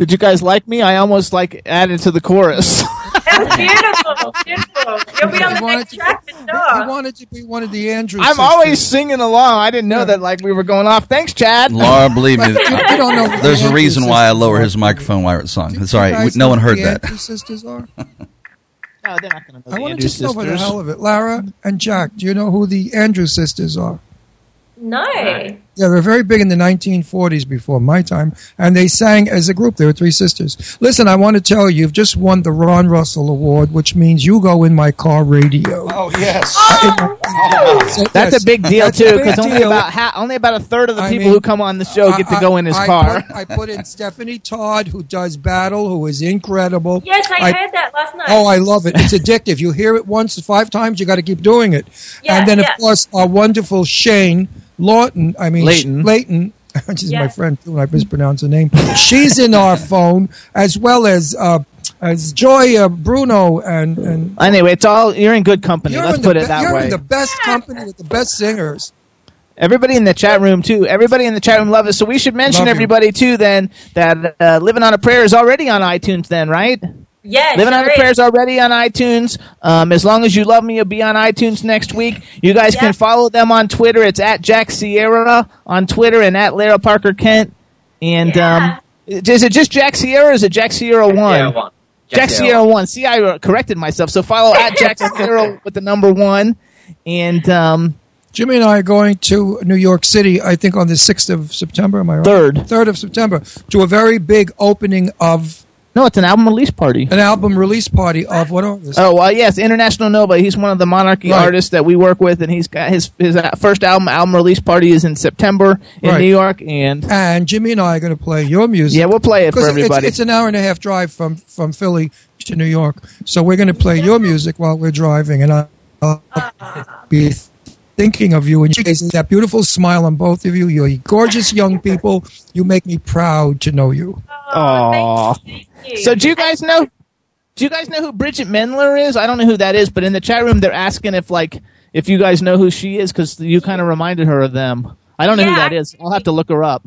Did you guys like me? I almost like added to the chorus. [laughs] That's beautiful. beautiful. You'll be on the He wanted next to- track for He wanted to be one of the Andrews. I'm always singing along. I didn't know that like we were going off. Thanks, Chad. Laura, believe me, You don't know there's the a reason why I lower his microphone while it's song. It's You all right. guys No one who heard the that. Andrews sisters are? [laughs] No, they're not going to know. I the want to Andrews just know for the hell of it. Lara and Jack, do you know who the Andrews sisters are? No. Yeah, they were very big in the 1940s before my time, and they sang as a group. They were three sisters. Listen, I want to tell you, you've just won the Ron Russell Award, which means you go in my car radio. Oh yes. Oh! [laughs] So, That's yes, a big deal that's too, because only about ha- only about a third of the I people mean, who come on the show get to go in his I car. Put, I put in Stephanie Todd, who does Battle, who is incredible. Yes, I, heard that last night. Oh, I love it. It's addictive. You hear it once, five times, you got to keep doing it. Yeah, and then, yeah. of course, our wonderful Shane Lawton, I mean, Layton. Layton, [laughs] she's my friend too, and I mispronounce her name. She's in our [laughs] phone, as well as uh, as Joy uh, Bruno and and Anyway, it's all you're in good company. Let's in the, put it be- that you're way. in the best company with the best singers. Everybody in the chat room too. Everybody in the chat room love us. So we should mention Love you. everybody too. Then that uh, "Living on a Prayer" is already on iTunes. Then right? Yeah, Living on sure a Prayer is. is already on iTunes. Um, as long as you love me, you'll be on iTunes next week. You guys Yeah. can follow them on Twitter. It's at Jack Sierra on Twitter and at Lara Parker Kent. And Yeah. um, is it just Jack Sierra? or Is it Jack Sierra one? Yeah, one. Jack Sierra one. See, I uh, corrected myself. So follow at Jack [laughs] Sierra with the number one. And um, Jimmy and I are going to New York City, I think on the 6th of September, am I right? Third. 3rd of September, to a very big opening of no, it's an album release party. an album release party of what artist? Oh well, yes, International Nova. He's one of the Monarchy Right. artists that we work with, and he's got his his uh, first album album release party is in September in Right. New York, and and Jimmy and I are going to play your music. yeah, we'll play it for 'Cause it's- everybody. It's, an hour and a half drive from, from Philly to New York. So we're going to play your music while we're driving. And I'll be thinking of you and you guys, that beautiful smile on both of you. You're gorgeous young [laughs] people. You make me proud to know you. Oh, Aw. Thank you. So do you guys know? Do you guys know who Bridgit Mendler is? I don't know who that is, but in the chat room they're asking if like if you guys know who she is because you kind of reminded her of them. I don't know who that is. I'll have to look her up.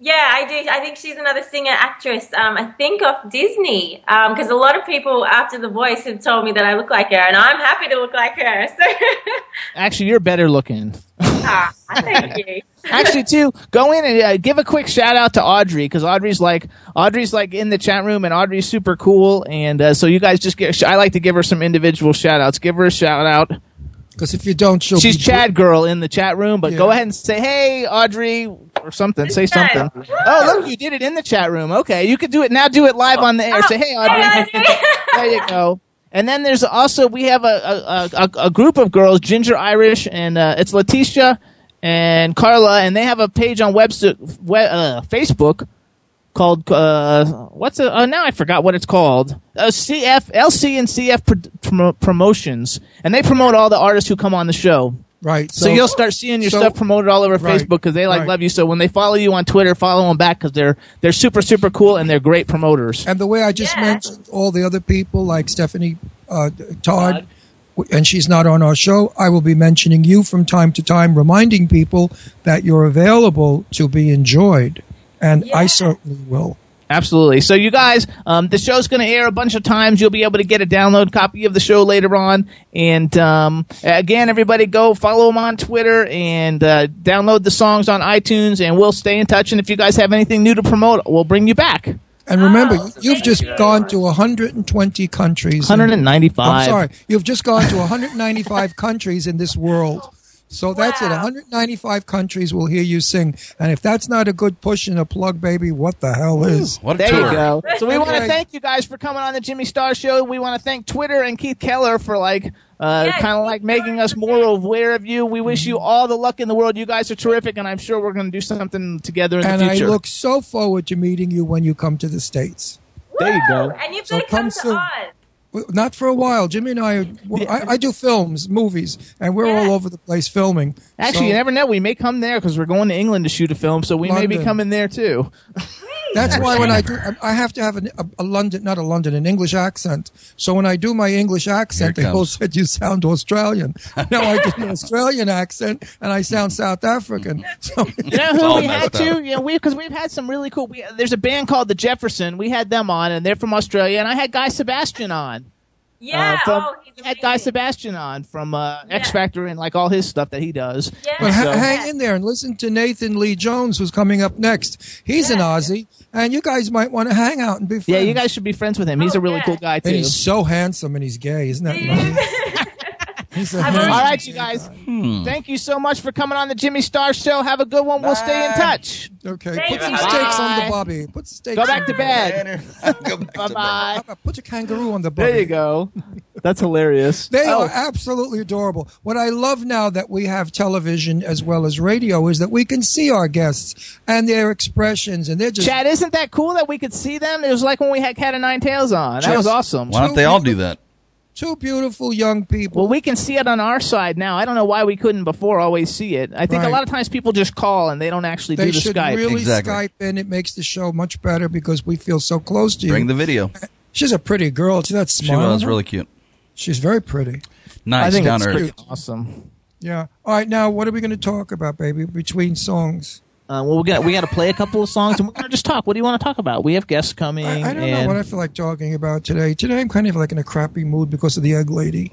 Yeah, I do. I think she's another singer actress. Um, I think of Disney because a lot of people after The Voice have told me that I look like her, and I'm happy to look like her. So, [laughs] Actually, you're better looking. ah, thank [laughs] you. Actually, too, go in and uh, give a quick shout out to Audrey because Audrey's like Audrey's like in the chat room and Audrey's super cool. And uh, so you guys just get. I like to give her some individual shout outs. Give her a shout out. Because if you don't, she'll She's be Chad girl in the chat room, but Yeah. go ahead and say hey Audrey or something. Say Chad. something. Oh look, you did it in the chat room. Okay, you could do it now. Do it live on the air. Say hey Audrey. Hey, [laughs] there you go. And then there's also we have a a, a, a group of girls, Ginger Irish, and uh, it's Letitia and Carla, and they have a page on Webster, we, uh, Facebook called uh, what's it? Uh, now I forgot what it's called. Uh, CF LC and CF Pro- Promo- Promotions, and they promote all the artists who come on the show. Right. So, you'll start seeing your so- stuff promoted all over right, Facebook because they like right. love you. So when they follow you on Twitter, follow them back because they're they're super super cool and they're great promoters. And the way I just Yeah. mentioned all the other people like Stephanie uh, Todd, w- and she's not on our show, I will be mentioning you from time to time, reminding people that you're available to be enjoyed. And I certainly will. Absolutely. So you guys, um, the show's going to air a bunch of times. You'll be able to get a download copy of the show later on. And um, again, everybody go follow them on Twitter and uh, download the songs on iTunes. And we'll stay in touch. And if you guys have anything new to promote, we'll bring you back. And remember, Oh, you've just you. gone to 120 countries. in- 195. I'm sorry. You've just gone to 195 countries in this world. So that's it. 195 countries will hear you sing. And if that's not a good push and a plug, baby, what the hell is? What a There tour. you go. So we want to thank you guys for coming on the Jimmy Star Show. We want to thank Twitter and Keith Keller for like uh, Yes, kind of like making us more aware of you. We wish you all the luck in the world. You guys are terrific, and I'm sure we're going to do something together in And the future. And I look so forward to meeting you when you come to the States. There you go. And you've So got to come come to soon. Oz. Not for a while. Jimmy and I, I, I do films, movies, and we're all over the place filming. Actually, So you never know. We may come there because we're going to England to shoot a film, so we may be coming there too. [laughs] That's why when I do, I- I have to have an, a, a London, not a London, an English accent. So when I do my English accent, they it both said you sound Australian. now I get an [laughs] Australian accent and I sound South African. [laughs] So You know who we had to? up. You know, we because we've had some really cool. We, there's a band called the Jefferson. We had them on, and they're from Australia. And I had Guy Sebastian on. Yeah. uh, from, oh, had Guy. Sebastian on from uh, X Factor and like all his stuff that he does. Yeah. But ha- So- hang in there and listen to Nathan Leigh Jones, who's coming up next. He's an Aussie, and you guys might want to hang out and be friends. Yeah, you guys should be friends with him. He's Oh, a really yeah. cool guy too. And he's so handsome and he's gay, isn't that funny? [laughs] All right, you guys. guy. Thank you so much for coming on the Jimmy Star Show. Have a good one. We'll stay in touch. Okay, Thank put some you. steaks on the bobby. Put steaks. Go back on to bed. [laughs] Go back to bed. Bye bye. Put a kangaroo on the bobby. There you go. That's hilarious. They Oh, are absolutely adorable. What I love now that we have television as well as radio is that we can see our guests and their expressions, and they're just Chad, isn't that cool that we could see them? It was like when we had Cat of Nine Tails on. That was awesome. Why don't they all do that? Two beautiful young people. Well, we can see it on our side now. I don't know why we couldn't before always see it. I think a lot of times people just call and they don't actually they do the should Skype. really Exactly. Skype in. It makes the show much better because we feel so close to you. Bring the video. She's a pretty girl. See that smile? She was really cute. She's very pretty. Nice, I think down it's to earth. awesome. Yeah. All right. Now, what are we going to talk about, baby? Between songs. Uh, well, we got we got to play a couple of songs and we're gonna just talk. What do you want to talk about? We have guests coming. I, I don't know what I feel like talking about today. Today, I'm kind of like in a crappy mood because of the egg lady.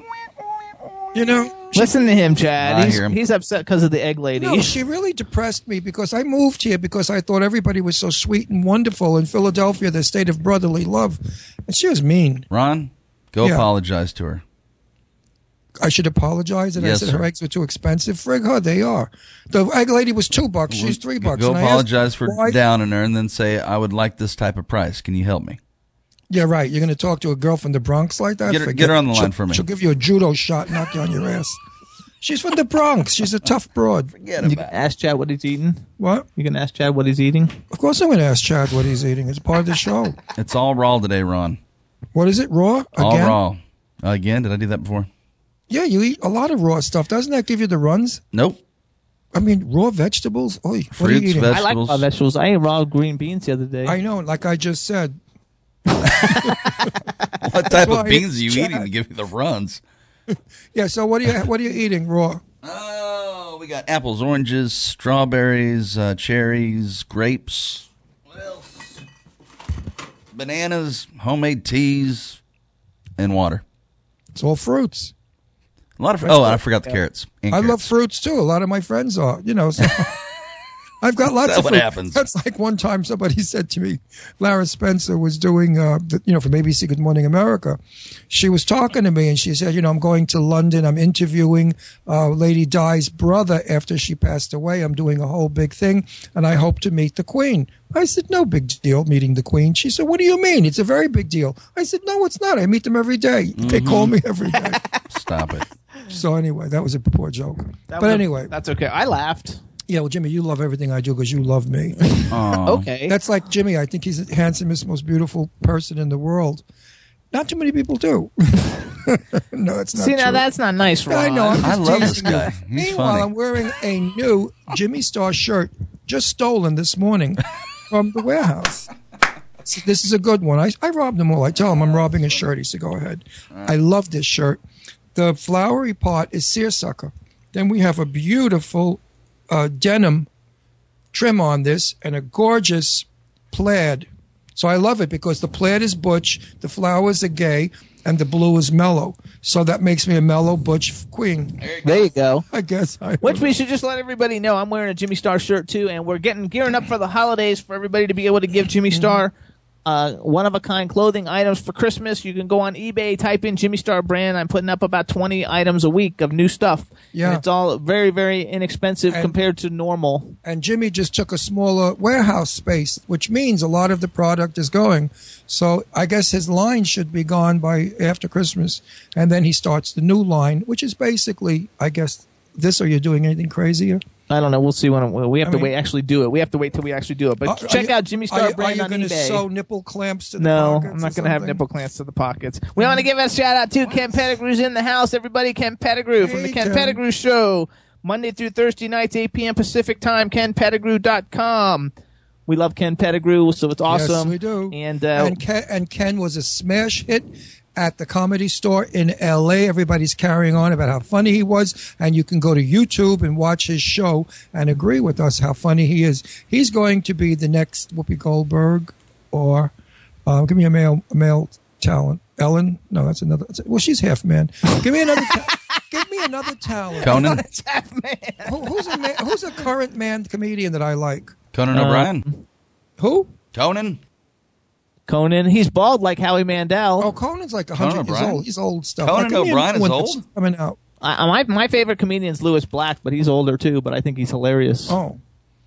You know, she, listen to him, Chad. I he's, hear him. he's upset because of the egg lady. no, she really depressed me because I moved here because I thought everybody was so sweet and wonderful in Philadelphia, the state of brotherly love, and she was mean. Ron, go Yeah. apologize to her. I should apologize, and Yes, I said her eggs were too expensive. Frig her, they are. The egg lady was two bucks. She's three bucks. Go And I asked apologize for why- downing her and then say, I would like this type of price. Can you help me? Yeah, right. You're going to talk to a girl from the Bronx like that? Get her- get her on the line She'll- for me. She'll give you a judo shot, knock you on your ass. She's from the Bronx. She's a tough broad. Forget You can ask Chad what he's eating. What? You can ask Chad what he's eating. Of course, I'm going to ask Chad what he's eating. It's part of the show. It's all raw today, Ron. What is it? Raw? Again? All Again? raw. Again, did I do that before? Yeah, you eat a lot of raw stuff. Doesn't that give you the runs? Nope. I mean, raw vegetables. Oy, what are you Fruits, eating? veg- I like raw vegetables. I ate raw green beans the other day. I know, like I just said. [laughs] What type why of beans are you Chad- eating to give you the runs? [laughs] Yeah. So what are you? What are you eating raw? Oh, we got apples, oranges, strawberries, uh, cherries, grapes. What else? Bananas, homemade teas, and water. It's all fruits. A lot of. Oh, I forgot the carrots. And I love fruits too. A lot of my friends are. You know. So [laughs] I've got lots that of what fruit. happens? That's like one time somebody [laughs] said to me, Lara Spencer was doing, uh, the, you know, from ABC Good Morning America. She was talking to me and she said, you know, I'm going to London. I'm interviewing uh, Lady Di's brother after she passed away. I'm doing a whole big thing and I hope to meet the Queen. I said, no big deal meeting the Queen. She said, what do you mean? It's a very big deal. I said, no, it's not. I meet them every day. They Mm-hmm. call me every day. [laughs] Stop it. So anyway, that was a poor joke. That but a- anyway, that's okay. I laughed. yeah. Well, Jimmy, you love everything I do because you love me. [laughs] Okay. That's like Jimmy. I think he's the handsomest, most beautiful person in the world. Not too many people do. [laughs] no, it's not. See, now that's not nice, Ron. I know. I'm just I love this you. guy. He's Meanwhile, funny. I'm wearing a new Jimmy Star shirt, just stolen this morning [laughs] from the warehouse. So this is a good one. I, I robbed them all. I tell him I'm robbing a shirt. He said, "Go ahead." I love this shirt. The flowery part is seersucker. Then we have a beautiful uh, denim trim on this and a gorgeous plaid. So I love it because the plaid is butch, the flowers are gay, and the blue is mellow. So that makes me a mellow butch queen. There you go. I guess. I Which we should just let everybody know. I'm wearing a Jimmy Star shirt too, and we're getting gearing up for the holidays for everybody to be able to give Jimmy Mm-hmm. Uh, one of a kind clothing items for Christmas. You can go on eBay, type in Jimmy Star brand. I'm putting up about 20 items a week of new stuff. Yeah. And it's all very, very inexpensive And- compared to normal. and Jimmy just took a smaller warehouse space, which means a lot of the product is going. So I guess his line should be gone by after Christmas, and then he starts the new line, which is basically, I guess, this. Are you doing anything crazier? I don't know. We'll see when we have I to mean- wait. Actually, do it. We have to wait till we actually do it. But are check you- out Jimmy are Star you, brand Are you on eBay. sew nipple clamps to the No, I'm not going to have nipple clamps to the pockets. We want to give a shout out to Ken Pettigrew's in the house. Everybody, Ken Pettigrew from the Ken Ken. Pettigrew Show. Monday through Thursday nights, 8 p.m. Pacific time, kenpettigrew.com. We love Ken Pettigrew, so it's awesome. Yes, we do. And, uh, and Ken, and Ken was a smash hit at the comedy store in L.A. Everybody's carrying on about how funny he was, and you can go to YouTube and watch his show and agree with us how funny he is. He's going to be the next Whoopi Goldberg, or uh, give me a male a male talent. Ellen? No, that's another. Well, she's half man. Give me another. ta- [laughs] give me another talent. Conan. [laughs] Who, who's a man, who's a current man comedian that I like? Conan Uh, O'Brien. Who? Conan. Conan, he's bald like Howie Mandel. Oh, Conan's like Conan hundred years O'Brien? old. He's old stuff. Conan Like, give me O'Brien another is one that's old? Coming out. I, my, my favorite comedian is Lewis Black, but he's older too, but I think he's hilarious. Oh,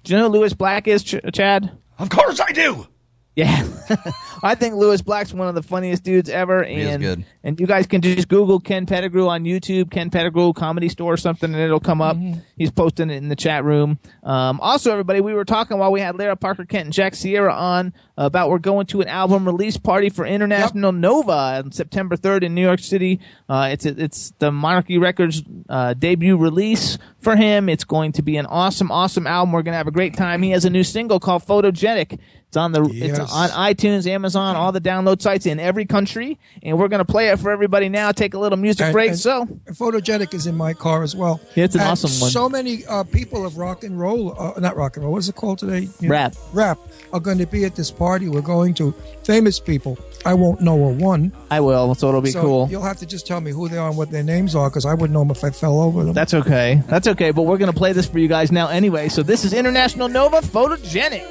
Do you know who Lewis Black is, Ch- Chad? Of course I do. Yeah, [laughs] I think Lewis Black's one of the funniest dudes ever, and is good. and you guys can just Google Ken Pettigrew on YouTube, Ken Pettigrew Comedy Store or something, and it'll come up. Mm-hmm. He's posting it in the chat room. Um, also, everybody, we were talking while we had Lara Parker Kent and Jack Sierra on about we're going to an album release party for International Nova on September third in New York City. Uh, it's it's the Monarchy Records uh, debut release for him. It's going to be an awesome, awesome album. We're gonna have a great time. He has a new single called Photogenic. It's on the it's on iTunes, Amazon, all the download sites in every country, and we're gonna play it for everybody now. Take a little music And- break. and- so and photogenic is in my car as well. Yeah, it's an And awesome one. So many uh, people of rock and roll, uh, not rock and roll. What is it called today? You know, Rap. Rap are going to be at this party. We're going to famous people. I won't know a one. I will. So it'll be so cool. You'll have to just tell me who they are and what their names are because I wouldn't know them if I fell over them. That's okay. That's okay. But we're gonna play this for you guys now anyway. So this is International Nova Photogenic.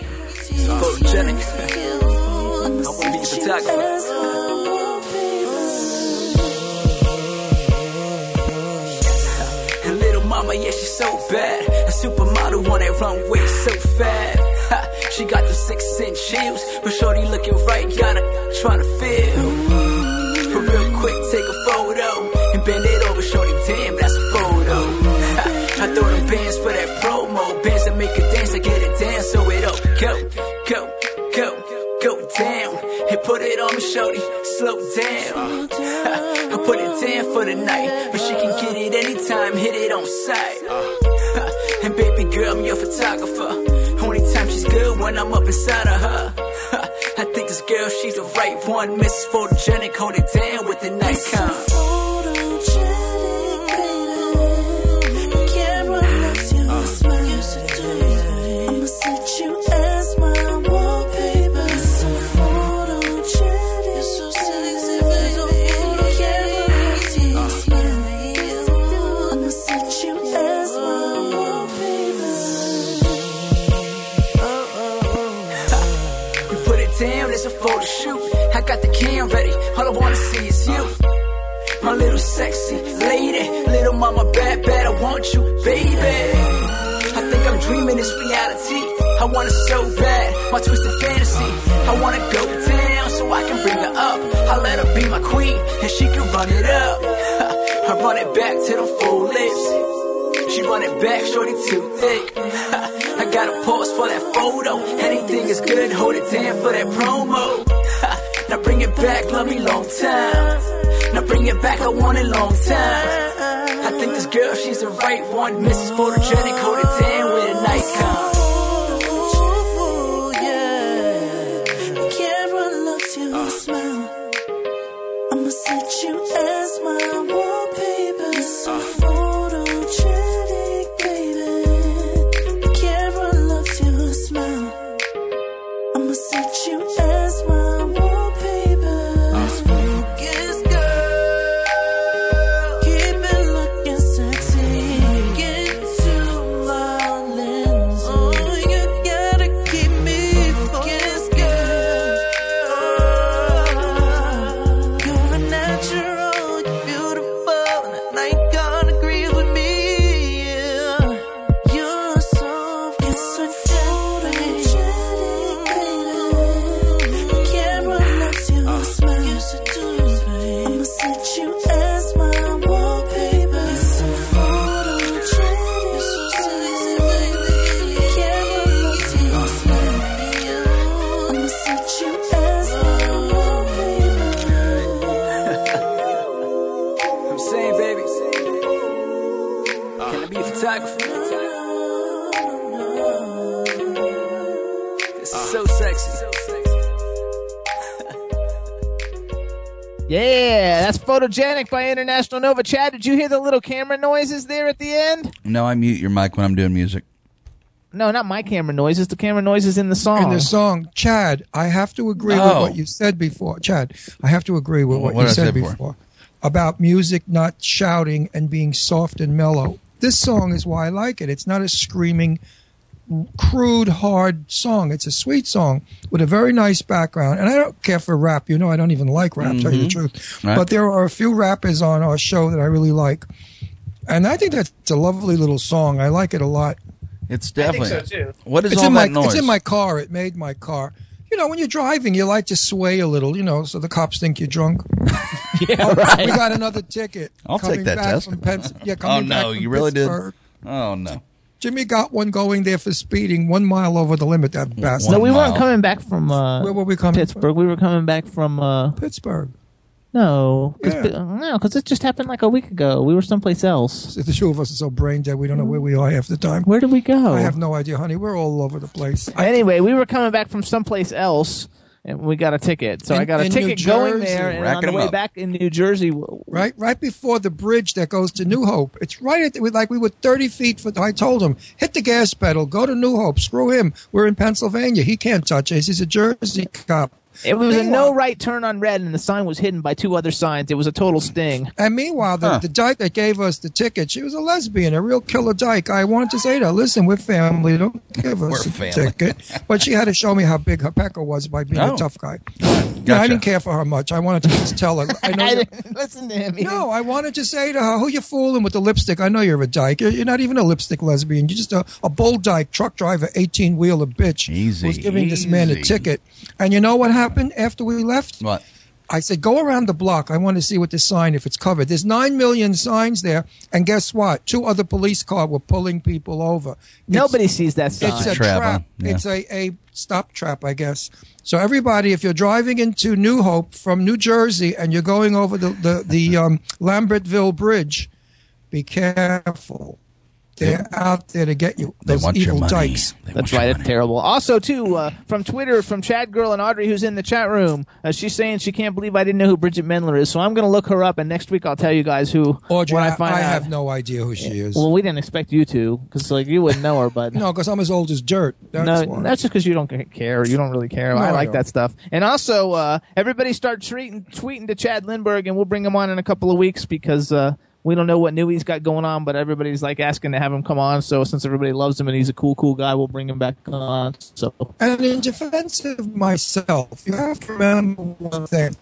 Photogenic. I want to be a photographer. And little mama, yeah, she's so bad. A supermodel on that runway, so fat. She got the six inch heels, but shorty looking right, gotta tryna feel. But real quick, take a photo and bend it over, shorty. Damn, that's a photo. I throw them bands for that promo, bands that make it dance, I get it dance, so it up, go, go, go, go down, and put it on me, shorty. Slow down. [laughs] I put it down for the night, but she can get it anytime, hit it on sight. [laughs] And baby girl, I'm your photographer. Only time she's good when I'm up inside of her. [laughs] I think this girl, she's the right one. Mrs. Photogenic, hold it down with the Nikon. All I wanna see is you. My little sexy lady, little mama bad, bad, I want you, baby. I think I'm dreaming this reality. I want it so bad, my twisted fantasy. I wanna go down so I can bring her up. I let her be my queen, and she can run it up. [laughs] I run it back to the full lips. She run it back, shorty too thick. [laughs] I got a pause for that photo. Anything is good, hold it down for that promo. Now bring it back, love me long time. Now bring it back, I want it long time. I think this girl, she's the right one. Mrs. Photogenic, hold it down with a Nikon. Photogenic by International Nova. Chad, did you hear the little camera noises there at the end? No, I mute your mic when I'm doing music. No, not my camera noises. The camera noises in the song. In the song, Chad, I have to agree with Oh. what you said before. Chad, I have to agree with what, What you did I said before? before about music not shouting and being soft and mellow. This song is why I like it. It's not a screaming, crude, hard song. It's a sweet song with a very nice background. And I don't care for rap. You know, I don't even like rap, tell you the truth. Mm-hmm. Right. But there are a few rappers on our show that I really like. And I think that's a lovely little song. I like it a lot. It's I think definitely. so too. What is it's all in that my noise? it's in my car. It made my car. You know, when you're driving, you like to sway a little. You know, so the cops think you're drunk. [laughs] Yeah, We right. got another ticket. I'll coming take that back test. From Pens- yeah, oh coming back no, from you really Pittsburgh. did. Oh no. Jimmy got one going there for speeding one mile over the limit. That bastard. No, we One weren't coming back from uh, Where were we coming Pittsburgh. We were coming back from uh, Pittsburgh. no, cause, Yeah. No, because it just happened like a week ago. We were someplace else. The two of us are so brain dead. We don't know where we are half the time. Where did we go? I have no idea, honey. We're all over the place. Anyway, we were coming back from someplace else, and we got a ticket. So In- I got a ticket New going there, and Racking on the 'em way up. back in New Jersey, right right before the bridge that goes to New Hope. It's right at the, like we were 30 feet from I told him, hit the gas pedal, go to New Hope, screw him. We're in Pennsylvania. He can't touch us. He's a Jersey cop. It was a no right turn on red, and the sign was hidden by two other signs. It was a total sting. And meanwhile, the, Huh. the dyke that gave us the ticket, she was a lesbian, a real killer dyke. I wanted to say to her, listen, we're family. Don't give us a ticket. But she had to show me how big her pecker was by being Oh. a tough guy. Yeah, I didn't care for her much. I wanted to just tell her. I know [laughs] I didn't listen to him. He No, I wanted to say to her, "Who you fooling with the lipstick? I know you're a dyke. You're, you're not even a lipstick lesbian. You're just a, a bull dyke truck driver, eighteen wheeler bitch Easy, who's giving this man a ticket." And you know what happened after we left? What? I said, "Go around the block. I want to see what the sign if it's covered." There's nine million signs there, and guess what? Two other police cars were pulling people over. It's- Nobody sees that sign. it's a Trap, trap. Yeah. It's a, a stop trap, I guess. So everybody, if you're driving into New Hope from New Jersey and you're going over the the, the um, Lambertville Bridge, be careful. They're out there to get you. They Those want your evil money. dykes. They That's right. It's terrible. Also, too, uh, from Twitter, from Chad Girl and Audrey, who's in the chat room, uh, she's saying she can't believe I didn't know who Bridgit Mendler is. So I'm going to look her up, and next week I'll tell you guys who. Audrey, when I, I find I out. have no idea who she is. Well, we didn't expect you to, because like you wouldn't know her, but [laughs] no, because I'm as old as dirt. That's no, why. that's just because you don't care. You don't really care. No, I I like don't. that stuff. And also, uh, everybody start tweeting, tweeting to Chad Lindbergh, and we'll bring him on in a couple of weeks because uh, we don't know what new he's got going on, but everybody's like asking to have him come on. So since everybody loves him and he's a cool, cool guy, we'll bring him back on. So And in defense of myself, you have to remember one thing.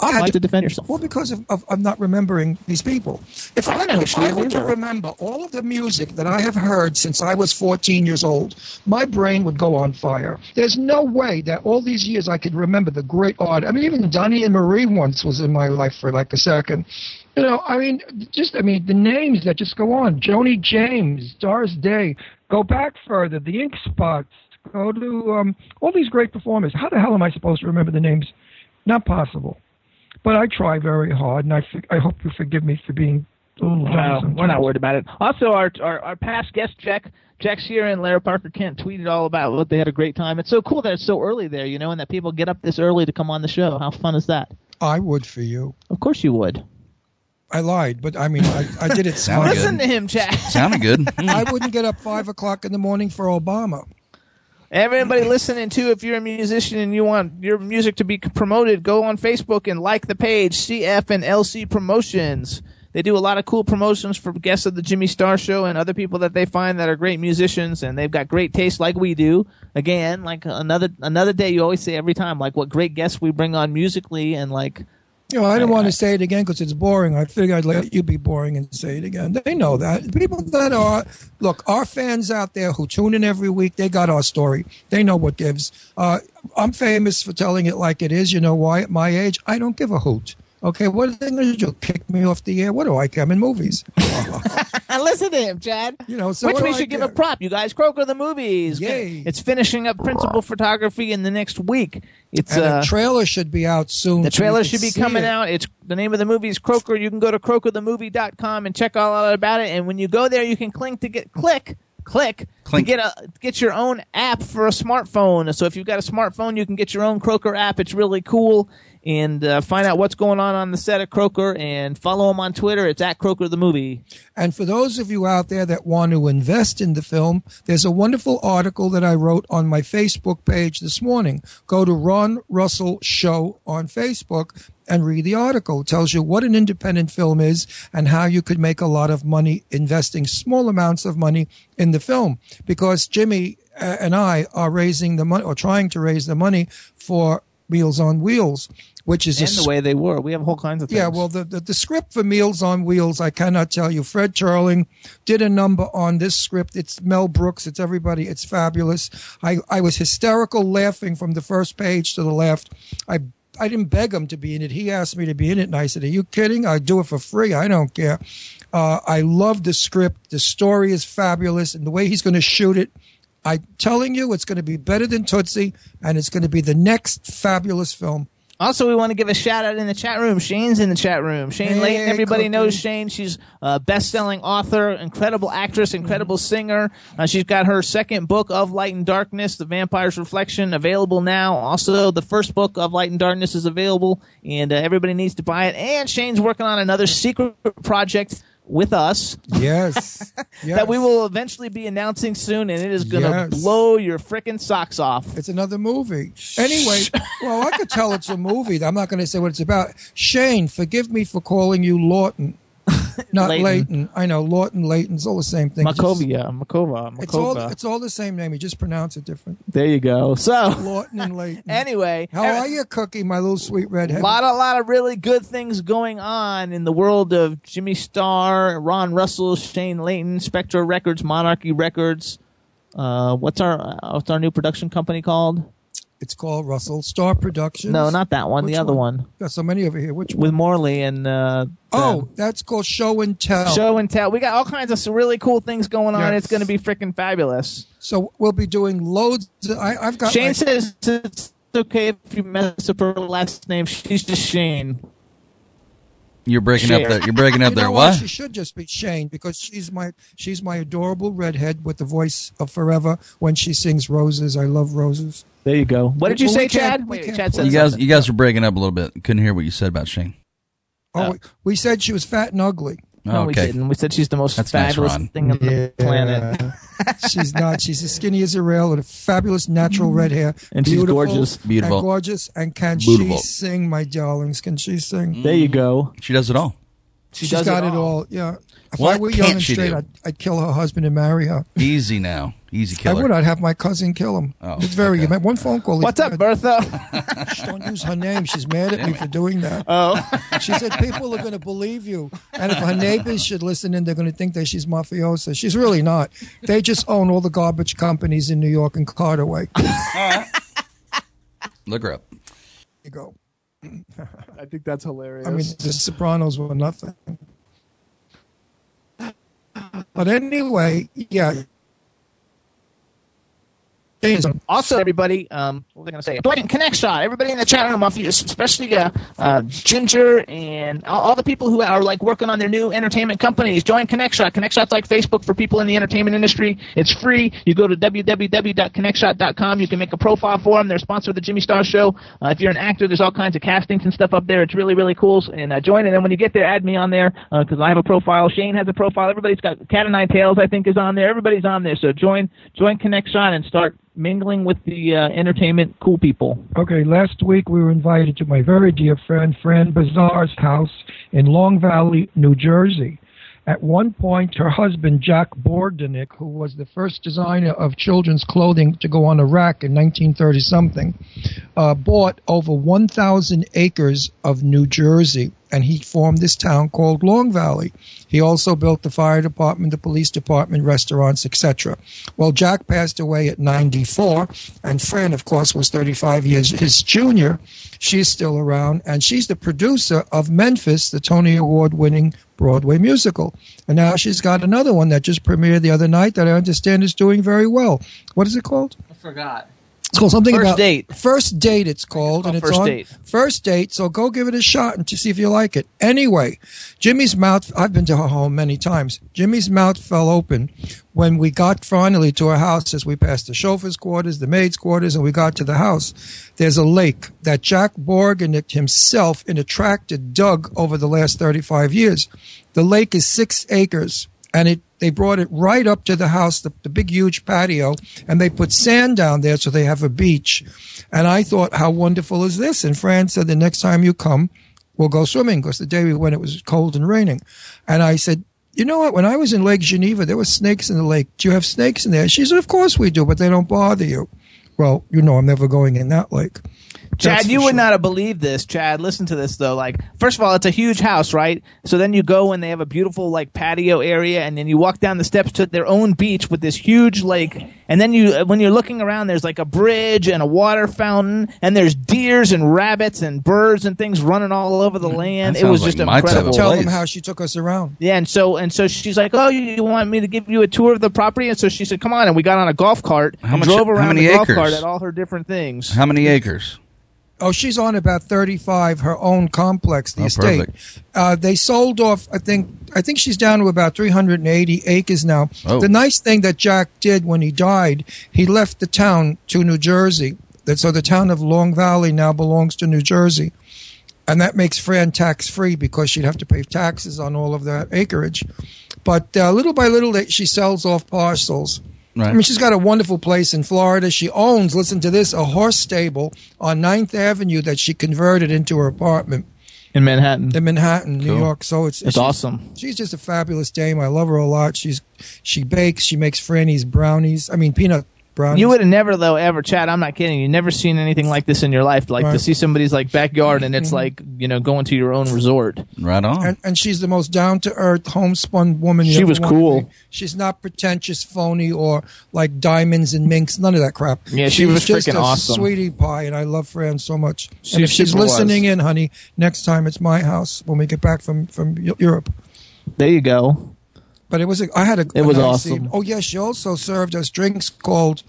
I had Why to defend yourself? Well, because of, of, of not remembering these people. If I, know who if I were to remember all of the music that I have heard since I was 14 years old, my brain would go on fire. There's no way that all these years I could remember the great art. I mean, even Donnie and Marie once was in my life for like a second. You know, I mean, just I mean the names that just go on. Joni James, Doris Day. Go back further. The Ink Spots. Go to um, all these great performers. How the hell am I supposed to remember the names? Not possible. But I try very hard, and I I hope you forgive me for being a little Well, we're not worried about it. Also, our our, our past guest Jack Jack Shearer and Larry Parker Kent tweeted all about what they had a great time. It's so cool that it's so early there, you know, and that people get up this early to come on the show. How fun is that? I would for you. Of course you would. I lied, but I mean, I, I did it [laughs] Sounded smart. Listen to him, Jack. Sounded good. [laughs] Hmm. I wouldn't get up five o'clock in the morning for Obama. Everybody listening too, if you're a musician and you want your music to be promoted, go on Facebook and like the page CF and LC Promotions. They do a lot of cool promotions for guests of the Jimmy Star Show and other people that they find that are great musicians and they've got great taste like we do. Again, like another another day, you always say every time, like what great guests we bring on musically and like You know, I didn't want to say it again because it's boring. I figured I'd let you be boring and say it again. They know that. People that are, look, our fans out there who tune in every week, they got our story. They know what gives. Uh, I'm famous for telling it like it is. You know why? At my age, I don't give a hoot. Okay, what are they going to do? Kick me off the air? What do I care? I'm in movies. [laughs] [laughs] listen to him, Chad. You know, so Which what do we I should give care? a prop. You guys, Croker the movies. Yay. It's finishing up principal photography in the next week. It's And uh, a trailer should be out soon. The trailer can should be coming it. out. It's the name of the movie is Croker. You can go to crokerthemovie.com and check all out about it. And when you go there, you can click to get click click Clink. to get a get your own app for a smartphone. So if you've got a smartphone, you can get your own Croker app. It's really cool. And uh, find out what's going on on the set of Croker and follow him on Twitter. It's at Croker the movie. And for those of you out there that want to invest in the film, there's a wonderful article that I wrote on my Facebook page this morning. Go to Ron Russell Show on Facebook and read the article. It tells you what an independent film is and how you could make a lot of money investing small amounts of money in the film. Because Jimmy uh, and I are raising the money or trying to raise the money for Meals on Wheels, which is And the way they were. We have whole kinds of things. yeah, well, the, the, the script for Meals on Wheels, I cannot tell you. Fred Charling did a number on this script. It's Mel Brooks. It's everybody. It's fabulous. I, I was hysterical laughing from the first page to the left. I I didn't beg him to be in it. He asked me to be in it, and I said, "Are you kidding? I do it for free. I don't care." Uh, I love the script. The story is fabulous, and the way he's going to shoot it. I'm telling you, it's going to be better than Tootsie, and it's going to be the next fabulous film. Also, we want to give a shout out in the chat room. Shane's in the chat room. Shane Hey, Layton, everybody Cookie. knows Shane. She's a best-selling author, incredible actress, incredible singer. Uh, she's got her second book of Light and Darkness, The Vampire's Reflection, available now. Also, the first book of Light and Darkness is available, and uh, everybody needs to buy it. And Shane's working on another secret project with us Yes, yes. [laughs] that we will eventually be announcing soon, and it is going to Yes. blow your freaking socks off. It's another movie. Anyway, well, I could tell it's a movie. I'm not going to say what it's about. Shane, forgive me for calling you Lawton, [laughs] not Layton. Layton. I know Lawton, Layton's all the same thing. Makovia, Makova, It's all Makova. it's all the same name. You just pronounce it different. There you go. So, Lawton and Layton. [laughs] anyway, How are you, Cookie? My little sweet red A lot, a lot of really good things going on in the world of Jimmy Star, Ron Russell, Shane Layton, Spectra Records, Monarchy Records. Uh, what's our uh, what's our new production company called? It's called Russell Star Productions. No, not that one. Which the other one, Got so many over here. Which one? with Morley and uh, Oh, that's called Show and Tell. Show and Tell. We got all kinds of really cool things going on. Yes. It's going to be freaking fabulous. So we'll be doing loads. I, I've got. Shane says it's okay if you mess up her last name. She's just Shane. You're breaking Share. up there. You're breaking up you there. know What? She should just be Shane because she's my she's my adorable redhead with the voice of forever when she sings roses. I love roses. There you go. What did you Well, say, Chad? Wait, Chad put- said You guys, something. you guys were breaking up a little bit. Couldn't hear what you said about Shane. Oh, we, we said she was fat and ugly. No, we didn't. We said she's the most That's fabulous Ron. thing on the planet. [laughs] she's not. She's as skinny as a rail with a fabulous natural red hair. And she's gorgeous. Beautiful. And gorgeous. And can Beautiful. she sing, my darlings? Can she sing? Mm. There you go. She does it all. She She's does got it it all. all. Yeah. If What I were young and straight. I'd, I'd kill her husband and marry her. [laughs] Easy now. Easy I killer. would. I'd have my cousin kill him. Oh, it's very okay. good. One phone call. What's up, Bertha? [laughs] Shh, Don't use her name. She's mad at me for doing that. oh, [laughs] She said people are going to believe you, and if her neighbors should listen in, they're going to think that she's mafiosa. She's really not. They just own all the garbage companies in New York and Carterway. There Look her up. you go. [laughs] I think that's hilarious. I mean, the Sopranos were nothing. But anyway, yeah. Also, everybody, um, what was I going to say? Join Connect Shot. Everybody in the chat room, especially uh, uh, Ginger and all, all the people who are like working on their new entertainment companies. Join Connect Shot. Connect Shot's like Facebook for people in the entertainment industry. It's free. You go to www.connectshot.com. You can make a profile for them. They're sponsored of the Jimmy Star Show. Uh, if you're an actor, there's all kinds of castings and stuff up there. It's really, really cool. And uh, join. And then when you get there, add me on there because I have a profile. Shane has a profile. Everybody's got Cat and Nine Tails. I think is on there. Everybody's on there. So join, join Connect Shot and start mingling with the uh, entertainment cool people. Okay, last week we were invited to my very dear friend Fran Bazaar's house in Long Valley, New Jersey. At one point, her husband, Jack Bordenick, who was the first designer of children's clothing to go on a rack in 1930 something, uh, bought over 1,000 acres of New Jersey, and he formed this town called Long Valley. He also built the fire department, the police department, restaurants, etc. Well, Jack passed away at 94, and Fran, of course, was 35 years his junior. She's still around, and she's the producer of Memphis, the Tony Award winning Broadway musical. And now she's got another one that just premiered the other night that I understand is doing very well. What is it called? I forgot. It's called something First about Date. First date. It's called, called and it's First on Date. first date. So go give it a shot and to see if you like it. Anyway, Jimmy's mouth. I've been to her home many times. Jimmy's mouth fell open when we got finally to her house. As we passed the chauffeur's quarters, the maid's quarters, and we got to the house. There's a lake that Jack Borganick himself in a tractor dug over the last 35 years. The lake is six acres and it they brought it right up to the house, the, the big huge patio, and they put sand down there so they have a beach. And I thought, how wonderful is this? And Fran said, the next time you come, we'll go swimming because the day we went it was cold and raining. And I said, you know what? When I was in Lake Geneva, there were snakes in the lake. Do you have snakes in there? She said, of course we do, but they don't bother you. Well, you know, I'm never going in that lake. Chad, That's you would sure. not have believed this. Chad, listen to this though. Like, first of all, it's a huge house, right? So then you go and they have a beautiful like patio area, and then you walk down the steps to their own beach with this huge lake. And then you, when you're looking around, there's like a bridge and a water fountain, and there's deers and rabbits and birds and things running all over the mm, land. It was sounds just like my type of incredible. Tell them how she took us around. Yeah, and so and so she's like, "Oh, you, you want me to give you a tour of the property?" And so she said, "Come on!" And we got on a golf cart How and much- drove how around many the golf cart at all her different things. How many acres? Oh, she's on about 35, her own complex, the Oh, estate. Uh, they sold off, I think, I think she's down to about 380 acres now. Oh. The nice thing that Jack did when he died, he left the town to New Jersey. That So the town of Long Valley now belongs to New Jersey. And that makes Fran tax free because she'd have to pay taxes on all of that acreage. But uh, little by little, she sells off parcels. Right. I mean, she's got a wonderful place in Florida. She owns, listen to this, a horse stable on 9th Avenue that she converted into her apartment in Manhattan. in Manhattan, New York. So it's It's she- awesome. She's just a fabulous dame. I love her a lot. She's she bakes. She makes Franny's brownies. I mean peanut brownies. You would have never though ever, Chad. I'm not kidding. You never seen anything like this in your life. Like to see somebody's like backyard and it's like you know going to your own resort. Right on. and, and she's the most down to earth, homespun woman. She was cool. be. She's not pretentious, phony, or like diamonds and minks. None of that crap. Yeah, she she's was just freaking a awesome. sweetie pie, and I love Fran so much. She and if she's super was. listening in, honey, next time it's my house when we get back from from Europe. There you go. But it was a, I had a It was nice awesome. evening. Oh yes, she also served us drinks called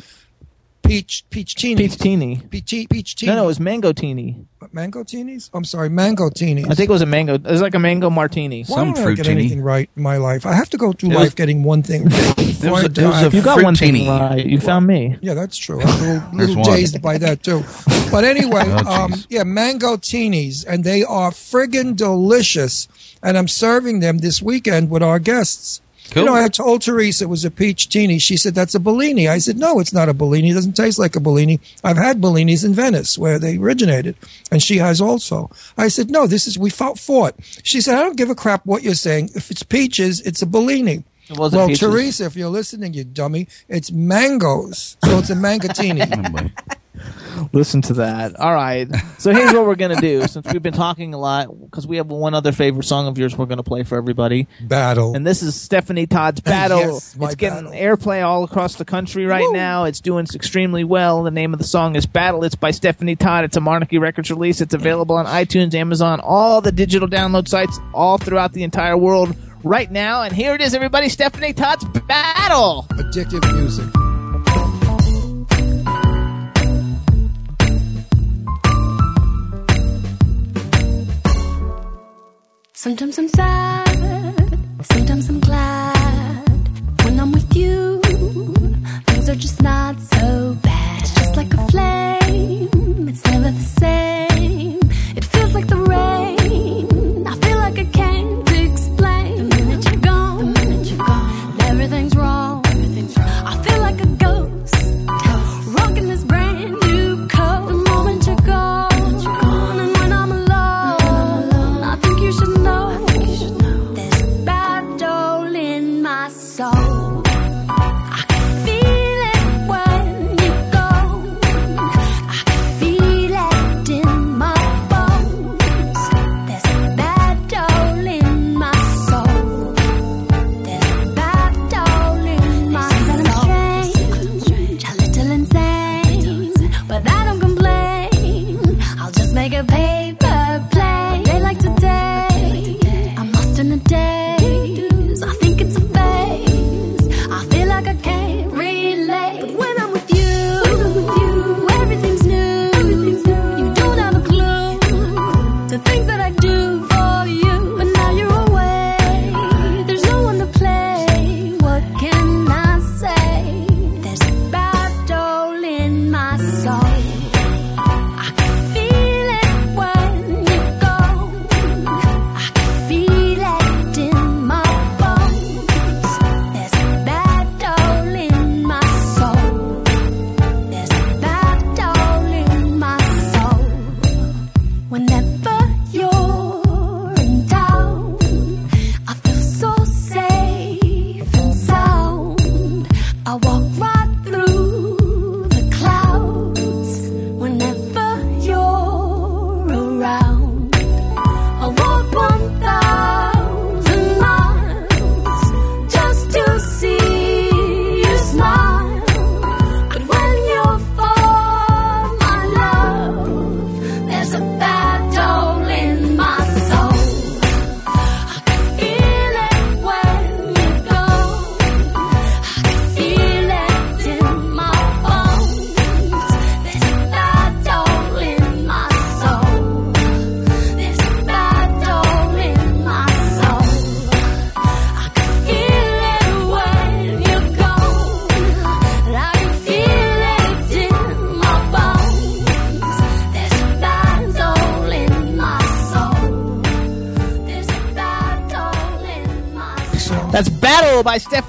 peach peach teenies. Peach teeny. Peach, peach teenies. No, no, it was mango teeny. mango teenies. I'm sorry, mango teenies. I think it was a mango. It was like a mango martini. Why don't I get anything right in my life? I have to go through It life was- getting one thing. right [laughs] was I a- was a You got one thing right. You found me. Yeah, that's true. I'm a little, [laughs] There's little dazed by that too. But anyway, Oh, um, yeah, mango teenies, and they are friggin' delicious. And I'm serving them this weekend with our guests. Cool. You know, I told Teresa it was a peach teeny. She said, that's a Bellini. I said, no, it's not a Bellini. It doesn't taste like a Bellini. I've had Bellinis in Venice where they originated. And she has also. I said, no, this is, we fought, fought. She said, I don't give a crap what you're saying. If it's peaches, it's a Bellini. It wasn't well, peaches. Teresa, if you're listening, you dummy, it's mangoes. So it's a mangatini. [laughs] Oh, Listen to that. All right. So here's what we're gonna do. [laughs] Since we've been talking a lot, because we have one other favorite song of yours, we're gonna play for everybody. Battle. And this is Stephanie Todd's [laughs] Battle. Yes, my it's getting battle. airplay all across the country right now. It's doing extremely well. The name of the song is Battle. It's by Stephanie Todd. It's a Monarchy Records release. It's available on iTunes, Amazon, all the digital download sites, all throughout the entire world right now. And here it is, everybody. Stephanie Todd's Battle. Addictive music. Sometimes I'm sad, sometimes I'm glad. When I'm with you, things are just not so bad. It's just like a flame, it's never the same.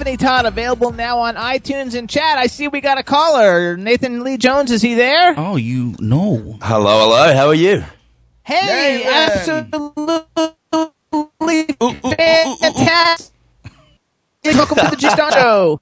Stephanie Todd, available now on iTunes and chat. I see we got a caller. Nathan Leigh Jones, is he there? Oh, you know. Hello, hello. How are you? Hey, absolutely fantastic. Welcome to the G Star Show.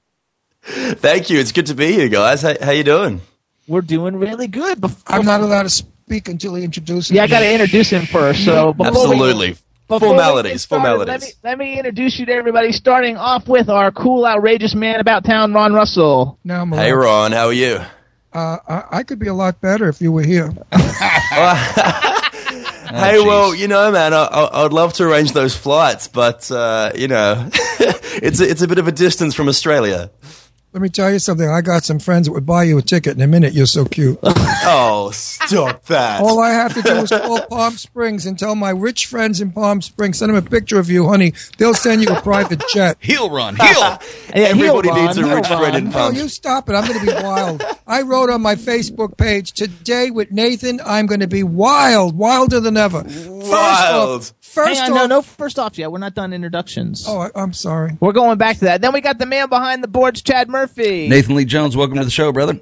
Thank you. It's good to be here, guys. How, how you doing? We're doing really good. Before, I'm not allowed to speak until he introduces yeah, I got to introduce him first. So before Absolutely. we get Formalities, started, formalities. Let me, let me introduce you to everybody, starting off with our cool, outrageous man about town, Ron Russell. Now I'm Hey, Ron. How are you? Uh, I, I could be a lot better if you were here. [laughs] hey, well, you know, man, I, I, I'd love to arrange those flights, but uh, you know, [laughs] it's a, it's a bit of a distance from Australia. Let me tell you something. I got some friends that would buy you a ticket in a minute. You're so cute. [laughs] Oh, stop that! All I have to do is call Palm Springs and tell my rich friends in Palm Springs, send them a picture of you, honey. They'll send you a private jet. [laughs] Heel run, heel. [laughs] Yeah, Everybody heel needs a Ron, heel rich Ron. friend in Palm No, Palm. you stop it. I'm going to be wild. I wrote on my Facebook page today with Nathan. I'm going to be wild, wilder than ever. First Wild. off, first Hang on, off- no, no, first off yet. We're not done introductions. Oh, I, I'm sorry. We're going back to that. Then we got the man behind the boards, Chad Murphy. Nathan Leigh Jones, welcome to the show, brother.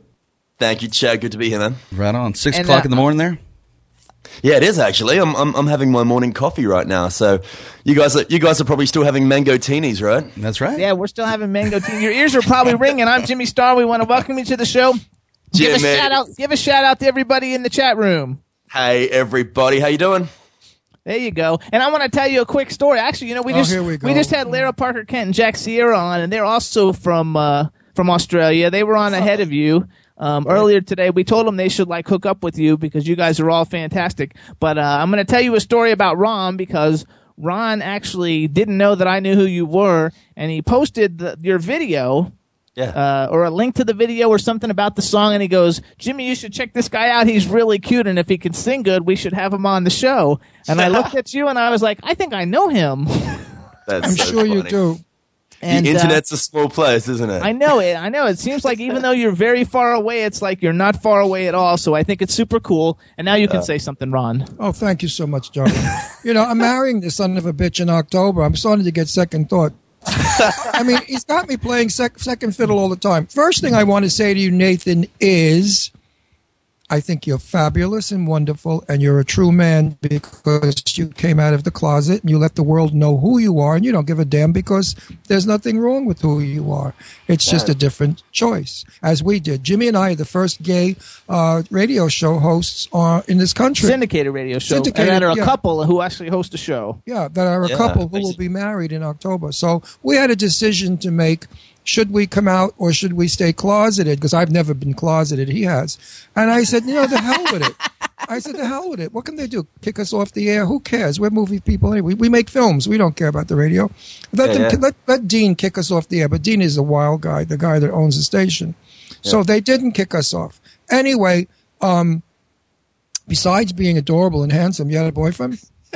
Thank you, Chad. Good to be here, man. Right on. Six And, o'clock uh, in the morning there. Yeah, it is actually. I'm, I'm I'm having my morning coffee right now. So, you guys are you guys are probably still having mango teenies, right? That's right. Yeah, we're still having mango tea. Your ears are probably ringing. I'm Jimmy Star. We want to welcome you to the show. Give a Jimmy. shout out. Give a shout out to everybody in the chat room. Hey, everybody, how you doing? There you go. And I want to tell you a quick story. Actually, you know, we Oh, just here we go. just had Lara Parker Kent and Jack Sierra on, and they're also from uh, from Australia. They were on ahead of you. Um, earlier today, we told them they should like hook up with you because you guys are all fantastic. But uh, I'm going to tell you a story about Ron because Ron actually didn't know that I knew who you were, and he posted the, your video Yeah. uh, or a link to the video or something about the song, and he goes, "Jimmy, you should check this guy out. He's really cute, and if he can sing good, we should have him on the show." And I looked at you, and I was like, "I think I know him." [laughs] That's I'm so sure you do. And the uh, internet's a small place, isn't it? I know it. I know it seems like even though you're very far away, it's like you're not far away at all. So I think it's super cool. And now you can say something, Ron. Oh, thank you so much, John. [laughs] you know, I'm marrying this son of a bitch in October. I'm starting to get second thought. [laughs] I mean, he's got me playing sec- second fiddle all the time. First thing I want to say to you, Nathan, is I think you're fabulous and wonderful, and you're a true man because you came out of the closet and you let the world know who you are, and you don't give a damn because there's nothing wrong with who you are. It's just a different choice, as we did. Jimmy and I are the first gay uh, radio show hosts uh, in this country. Syndicated radio show. Syndicated, and that are a yeah. couple who actually host a show. Yeah, that are a Yeah, couple who will be married in October. So we had a decision to make. Should we come out or should we stay closeted? Because I've never been closeted. He has. And I said, you know, the hell with it. I said, the hell with it. What can they do? Kick us off the air? Who cares? We're movie people anyway. We make films. We don't care about the radio. Let, Yeah, them, yeah. let, let Dean kick us off the air. But Dean is a wild guy, the guy that owns the station. So they didn't kick us off. Anyway, um, besides being adorable and handsome, you had a boyfriend? [laughs]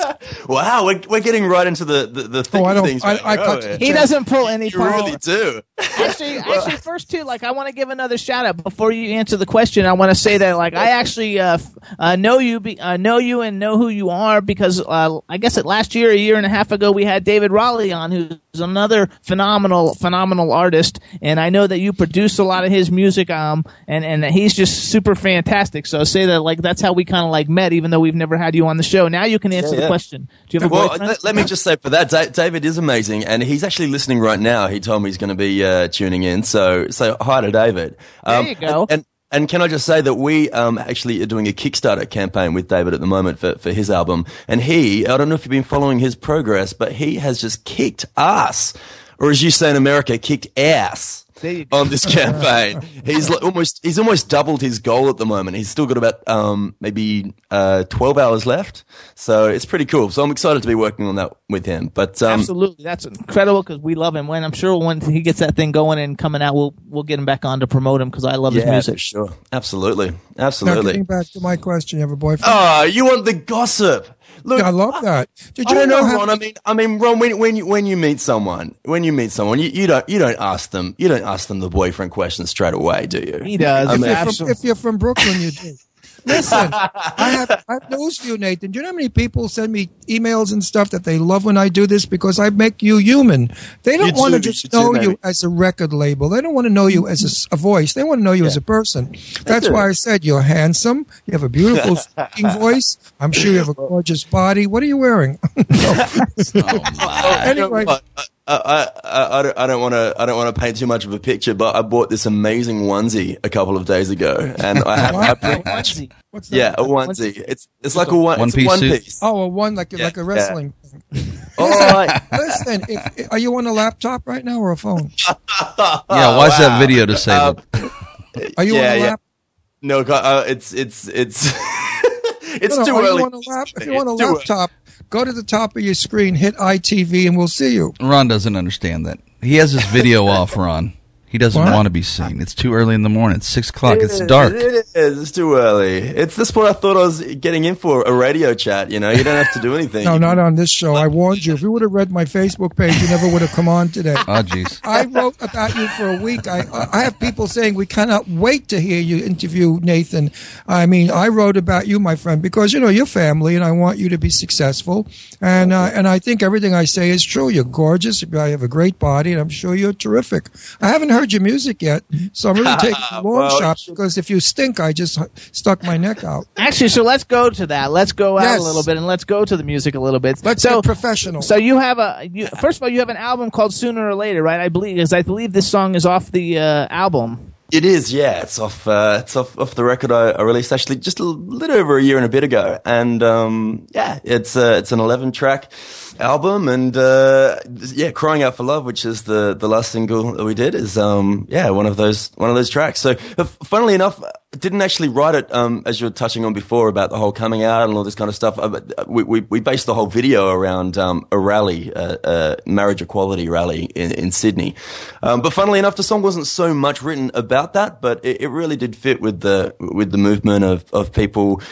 [laughs] Wow, we're, we're getting right into the the, the thick Oh, I don't- things. I- right I now, cut- He doesn't pull any You really do. actually, [laughs] actually, first too, like I want to give another shout out before you answer the question. I want to say that like I actually uh, f- uh, know you, be, uh, know you, and know who you are because uh, I guess it last year, a year and a half ago, we had David Raleigh on, who's another phenomenal, phenomenal artist, and I know that you produce a lot of his music, um, and and that he's just super fantastic. So say that like that's how we kind of like met, even though we've never had you on the show. Now you can answer Yeah, the question. Do you have a question? Well, boyfriend? let, let me just say for that, Da- David is amazing, and he's actually listening right now. He told me he's going to be uh, tuning in, so so hi to David. Um, There you go. And, and and can I just say that we um, actually are doing a Kickstarter campaign with David at the moment for, for his album, and he I don't know if you've been following his progress, but he has just kicked ass, or as you say in America, kicked ass. There you go. on this campaign. [laughs] he's like almost he's almost doubled his goal at the moment. He's still got about um, maybe uh, twelve hours left, so it's pretty cool. So I'm excited to be working on that with him. But um, Absolutely, that's incredible because we love him. When I'm sure when he gets that thing going and coming out, we'll we'll get him back on to promote him because I love his music. for sure, absolutely, Now, absolutely. getting back to my question, you have a boyfriend? Oh, you want the gossip? Look, I love that. Did I you don't know, how Ron. I mean, I mean, Ron. When when you, when you meet someone, when you meet someone, you, you don't you don't ask them you don't ask them the boyfriend question straight away, do you? He does. I if, mean, you're from, if you're from Brooklyn, you do. [laughs] Listen, I have, [laughs] I have news for you, Nathan. Do you know how many people send me emails and stuff that they love when I do this because I make you human? They don't want to just know you as a record label. They don't want to know you as a voice. They want to know you as a person. That's why I said you're handsome. You have a beautiful [laughs] speaking voice. I'm sure you have a gorgeous body. What are you wearing? [laughs] Oh, anyway. You know what? I, I, I, I don't, I don't want to, I don't want to paint too much of a picture, but I bought this amazing onesie a couple of days ago, and I have, I pretty much, Onesie. What's that? yeah, a onesie. It's, it's like a one, One it's piece one piece. Oh, a one like a, Yeah, like a yeah. wrestling. All right. Listen, if, are you on a laptop right now or a phone? [laughs] Yeah, watch that video to save Um, it. [laughs] Are you Yeah, on a yeah. lap? No, uh, it's, it's, it's, [laughs] it's No, no, too are early. You on a lap, if you're on a It's early. laptop, go to the top of your screen, hit ITV, and we'll see you. Ron doesn't understand that. He has his video [laughs] off, Ron. He doesn't What? want to be seen. It's too early in the morning. It's six o'clock. It's dark. It is. It's too early. It's this point I thought I was getting in for a radio chat. You know, you don't have to do [laughs] anything. No, not on this show. I warned you. If you would have read my Facebook page, you never would have come on today. Oh, jeez. I wrote about you for a week. I I have people saying we cannot wait to hear you interview Nathan. I mean, I wrote about you, my friend, because you know your family, and I want you to be successful. And uh, and I think everything I say is true. You're gorgeous. I have a great body, and I'm sure you're terrific. I haven't heard your music yet, so I'm really taking a [laughs] long Well, shot because if you stink, I just stuck my neck out. Actually, so let's go to that. Let's go out Yes. a little bit and let's go to the music a little bit. Let's so, get professional. So you have a you, first of all, you have an album called Sooner or Later, right? I believe because I believe this song is off the uh, album. It is, yeah. It's off. Uh, it's off, off the record I, I released actually just a little over a year and a bit ago, and um, yeah, it's uh, it's an eleven track album, and uh, yeah, "Crying Out for Love," which is the the last single that we did, is um, yeah one of those one of those tracks. So, uh, funnily enough, didn't actually write it um, as you were touching on before about the whole coming out and all this kind of stuff. Uh, uh, We we, we based the whole video around um, a rally, uh, a marriage equality rally in, in Sydney. Um, but funnily enough, the song wasn't so much written about that, but it, it really did fit with the with the movement of of people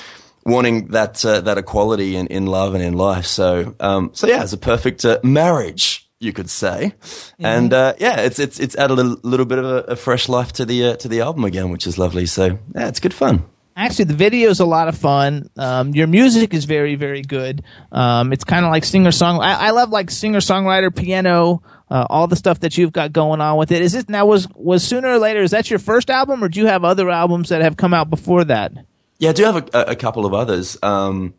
wanting that uh, that equality in, in love and in life. So um, so yeah, it's a perfect uh, marriage. You could say, and uh, yeah, it's it's it's added a little bit of a, a fresh life to the uh, to the album again, which is lovely. So yeah, it's good fun. Actually, the video is a lot of fun. Um, your music is very, very good. Um, it's kind of like singer song. I, I love like singer songwriter, piano, uh, all the stuff that you've got going on with it. Is it now was was sooner or later? Is that your first album, or do you have other albums that have come out before that? Yeah, I do have a, a, couple of others. Um,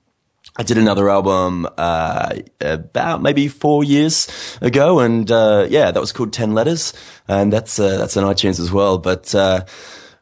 I did another album uh, about maybe four years ago, and uh, yeah, that was called Ten Letters, and that's uh, that's on iTunes as well. But uh,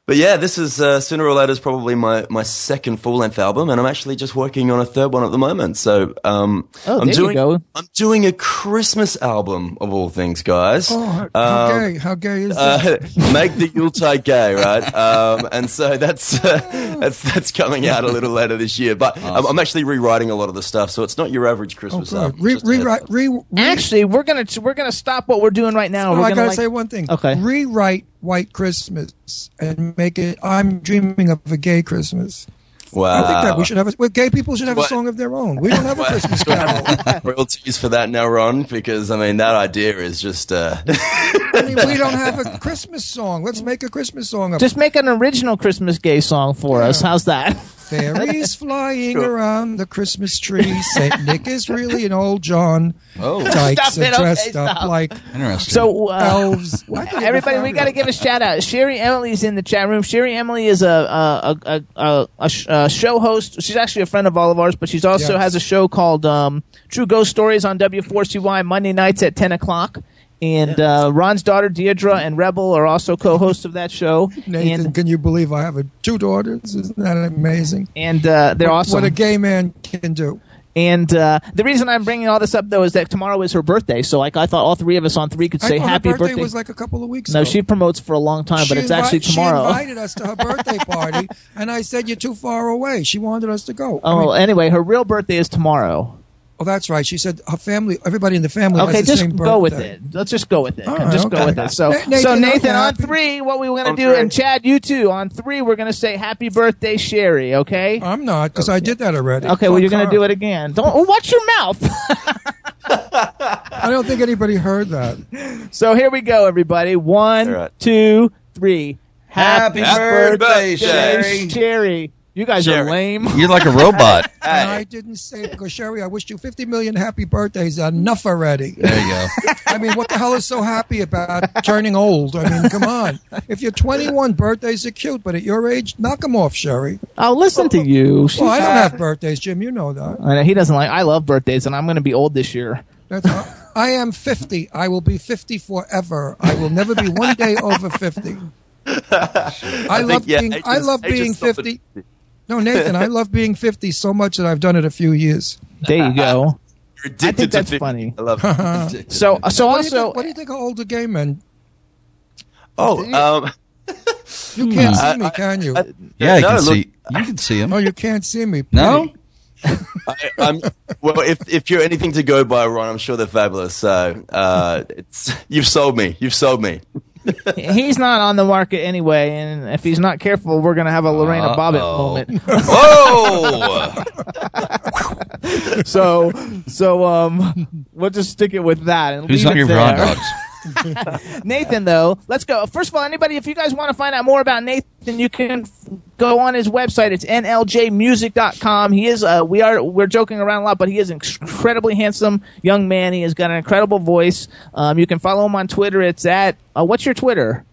but yeah, this is uh, sooner or later is probably my, my second full length album, and I'm actually just working on a third one at the moment. So um, Oh, I'm doing. I'm doing a Christmas album of all things, guys. Oh, how, how Um, gay! How gay is that? uh, [laughs] make the Yuletide gay, right? Um, and so that's uh, [laughs] that's that's coming out a little later this year. But I'm, I'm actually rewriting a lot of the stuff, so it's not your average oh, Christmas good. album. Re- Just a heads rewrite, re- re- Actually, we're gonna we're gonna stop what we're doing right now. Oh, we're I gonna gotta like- say one thing. Okay. Rewrite White Christmas and make it I'm dreaming of a gay Christmas. Wow. I think that we should have a, well, gay people should have a song of their own. We don't have a Christmas carol. [laughs] royalties for that now, Ron, because I mean that idea is just. Uh, [laughs] I mean, we don't have a Christmas song. Let's make a Christmas song of Just make an original Christmas gay song for us. How's that? Fairies [laughs] flying around the Christmas tree. Saint Nick is really an old John. Oh, Dykes Stop it, are dressed okay, up like interesting. So uh, elves. [laughs] Everybody, we got to give a shout out. Sherry Emily's in the chat room. Sherry Emily is a a a, a, a, sh- a show host. She's actually a friend of all of ours, but she's also Yes. has a show called um, True Ghost Stories on W4CY Monday nights at ten o'clock. And uh, Ron's daughter Deidre and Rebel are also co-hosts of that show. [laughs] Nathan, and can you believe I have a, two daughters? Isn't that amazing? and uh, they're what, awesome. What a gay man can do. and uh, the reason I'm bringing all this up though is that tomorrow is her birthday. So like I thought all three of us on three could I say happy birthday, birthday. was like a couple of weeks no, ago. she promotes for a long time, but it's invi- actually tomorrow. She invited us to her birthday [laughs] party, and I said, "You're too far away." She wanted us to go. I Oh, mean, anyway, her real birthday is tomorrow. Oh, that's right. She said her family, everybody in the family. Okay, has the just same go with it. Let's just go with it. All right, just go with it. So, Nathan, so Nathan, on three, what we were going to do, three. and Chad, you too, on three, we're going to say happy birthday, Sherry. Okay. I'm not because I did that already. Okay. Well, you're going to do it again. Don't oh, watch your mouth. [laughs] I don't think anybody heard that. so here we go, everybody. One, All right. two, three. Happy birthday, Sherry. Sherry. You guys are lame. You're like a robot. [laughs] And I didn't say it because Sherry, I wished you 50 million happy birthdays. Enough already. There you go. I mean, what the hell is so happy about turning old? I mean, come on. If you're 21, birthdays are cute, but at your age, knock them off, Sherry. I'll listen to you. Well, I don't have birthdays, Jim. You know that. I know, he doesn't like. I love birthdays, and I'm going to be old this year. That's I am 50. I will be 50 forever. I will never be one day over 50. [laughs] I, love think, yeah, being. ages- I love ages being stop at 50. No, Nathan, I love being 50 so much that I've done it a few years. There you go. You're addicted I think to that's 50. funny. I love it. So, so What do, you also, think, what do you think of older gay men? oh, um, You can't Hmm. see me, can you? Yeah, you No, can look- see. You can see him. oh, you can't see me. No. I, I'm, well, if if you're anything to go by, Ron, I'm sure they're fabulous. So uh, it's you've sold me. You've sold me. He's not on the market anyway, and if he's not careful, we're gonna have a Lorena Bobbitt Uh-oh. moment. Whoa! [laughs] so, so um, we'll just stick it with that. And Who's leave on your there. dogs? [laughs] [laughs] Nathan, though, let's go. First of all, anybody, if you guys want to find out more about Nathan, you can go on his website. It's nljmusic.com. He is, uh, we are, we're joking around a lot, but he is an incredibly handsome young man. He has got an incredible voice. Um, you can follow him on Twitter. It's at, uh, what's your Twitter?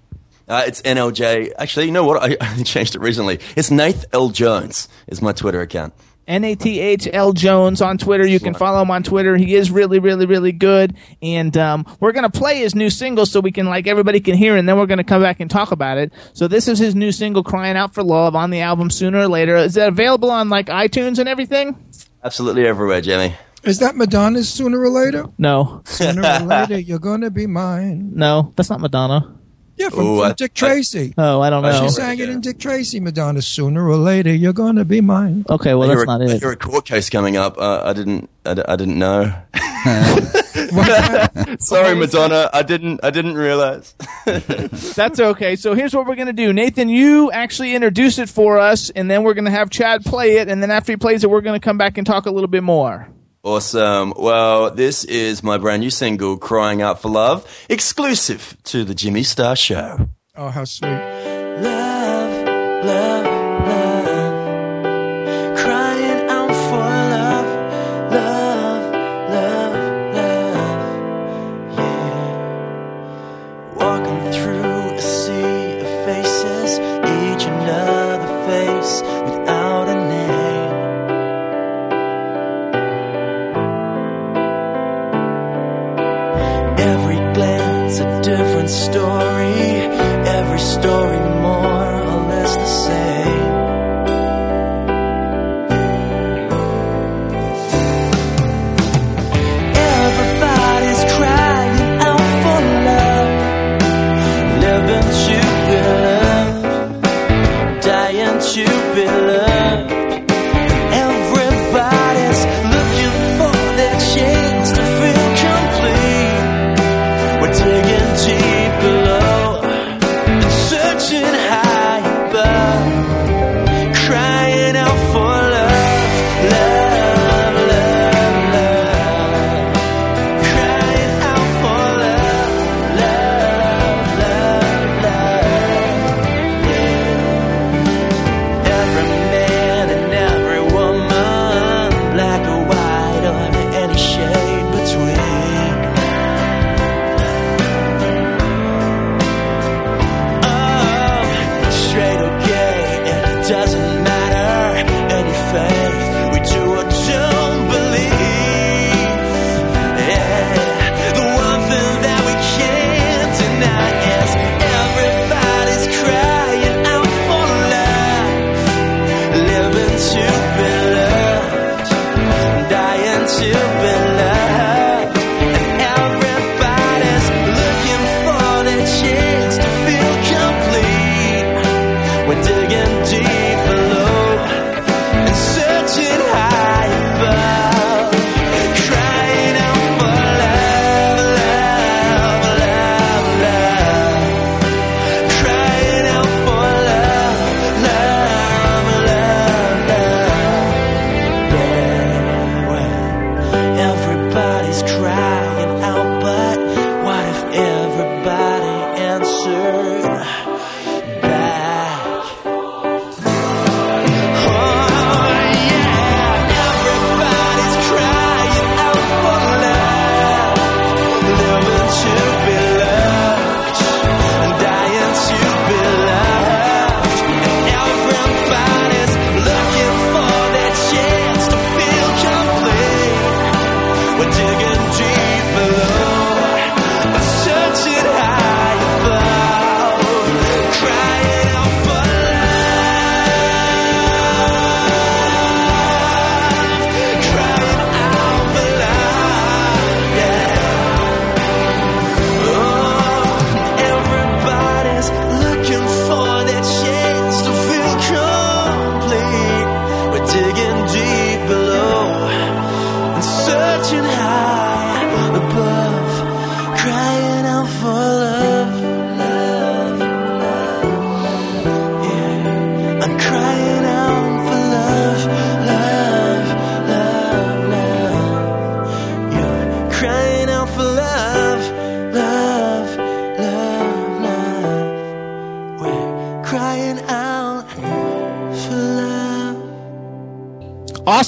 Uh, it's NLJ. Actually, you know what? I, [laughs] I changed it recently. It's Nath L Jones. Is my Twitter account. N A T H L Jones on Twitter. You can follow him on Twitter. He is really, really, really good. And um, we're gonna play his new single so we can like everybody can hear, and then we're gonna come back and talk about it. So this is his new single, "Crying Out for Love," on the album Sooner or Later. Is that available on like iTunes and everything? Absolutely everywhere, Jimmy. Is that Madonna's sooner or later? No, Sooner or [laughs] later, you're gonna be mine. no, that's not Madonna. Yeah, from, Ooh, from I- Dick Tracy. Oh, I don't know. she sang it in Dick Tracy. Madonna, sooner or later, you're gonna be mine. Okay, well you're that's a, not it. You're a court case coming up. Uh, I didn't. I, d- I didn't know. [laughs] [laughs] Sorry, Madonna. I didn't. I didn't realize. [laughs] That's okay. So here's what we're gonna do. Nathan, you actually introduce it for us, and then we're gonna have Chad play it, and then after he plays it, we're gonna come back and talk a little bit more. Awesome. Well, this is my brand new single, "Crying Out for Love," exclusive to the Jimmy Star Show. Oh, how sweet. Love,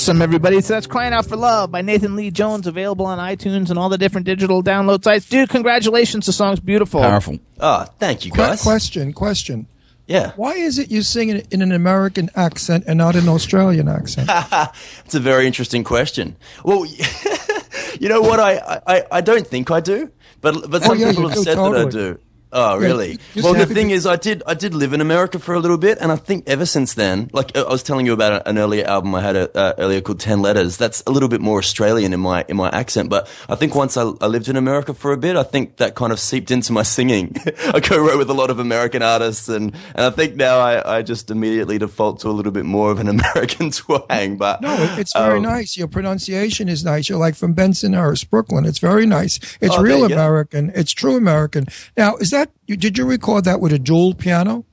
awesome, everybody. So that's Crying Out for Love by Nathan Leigh Jones, available on iTunes and all the different digital download sites. Dude, congratulations. The song's beautiful. Powerful. Oh, thank you, Que- guys. question, question. Yeah. Why is it you sing it in an American accent and not an Australian accent? [laughs] It's a very interesting question. Well, [laughs] you know what? I, I, I don't think I do, but but Oh, some yeah, people have do, said that I do. Oh, really? you well, the thing is, I did I did live in America for a little bit, and I think ever since then, like uh, I was telling you about an earlier album I had a, uh, earlier called Ten Letters. That's a little bit more Australian in my in my accent, but I think once I, I lived in America for a bit, I think that kind of seeped into my singing. [laughs] I co-wrote with a lot of American artists, and and I think now I, I just immediately default to a little bit more of an [laughs] American twang. But No, it's very um, nice. Your pronunciation is nice. You're like from Bensonhurst, Brooklyn. It's very nice. It's Oh, real. American. It's true American. Now, is that you, did you record that with a dual piano?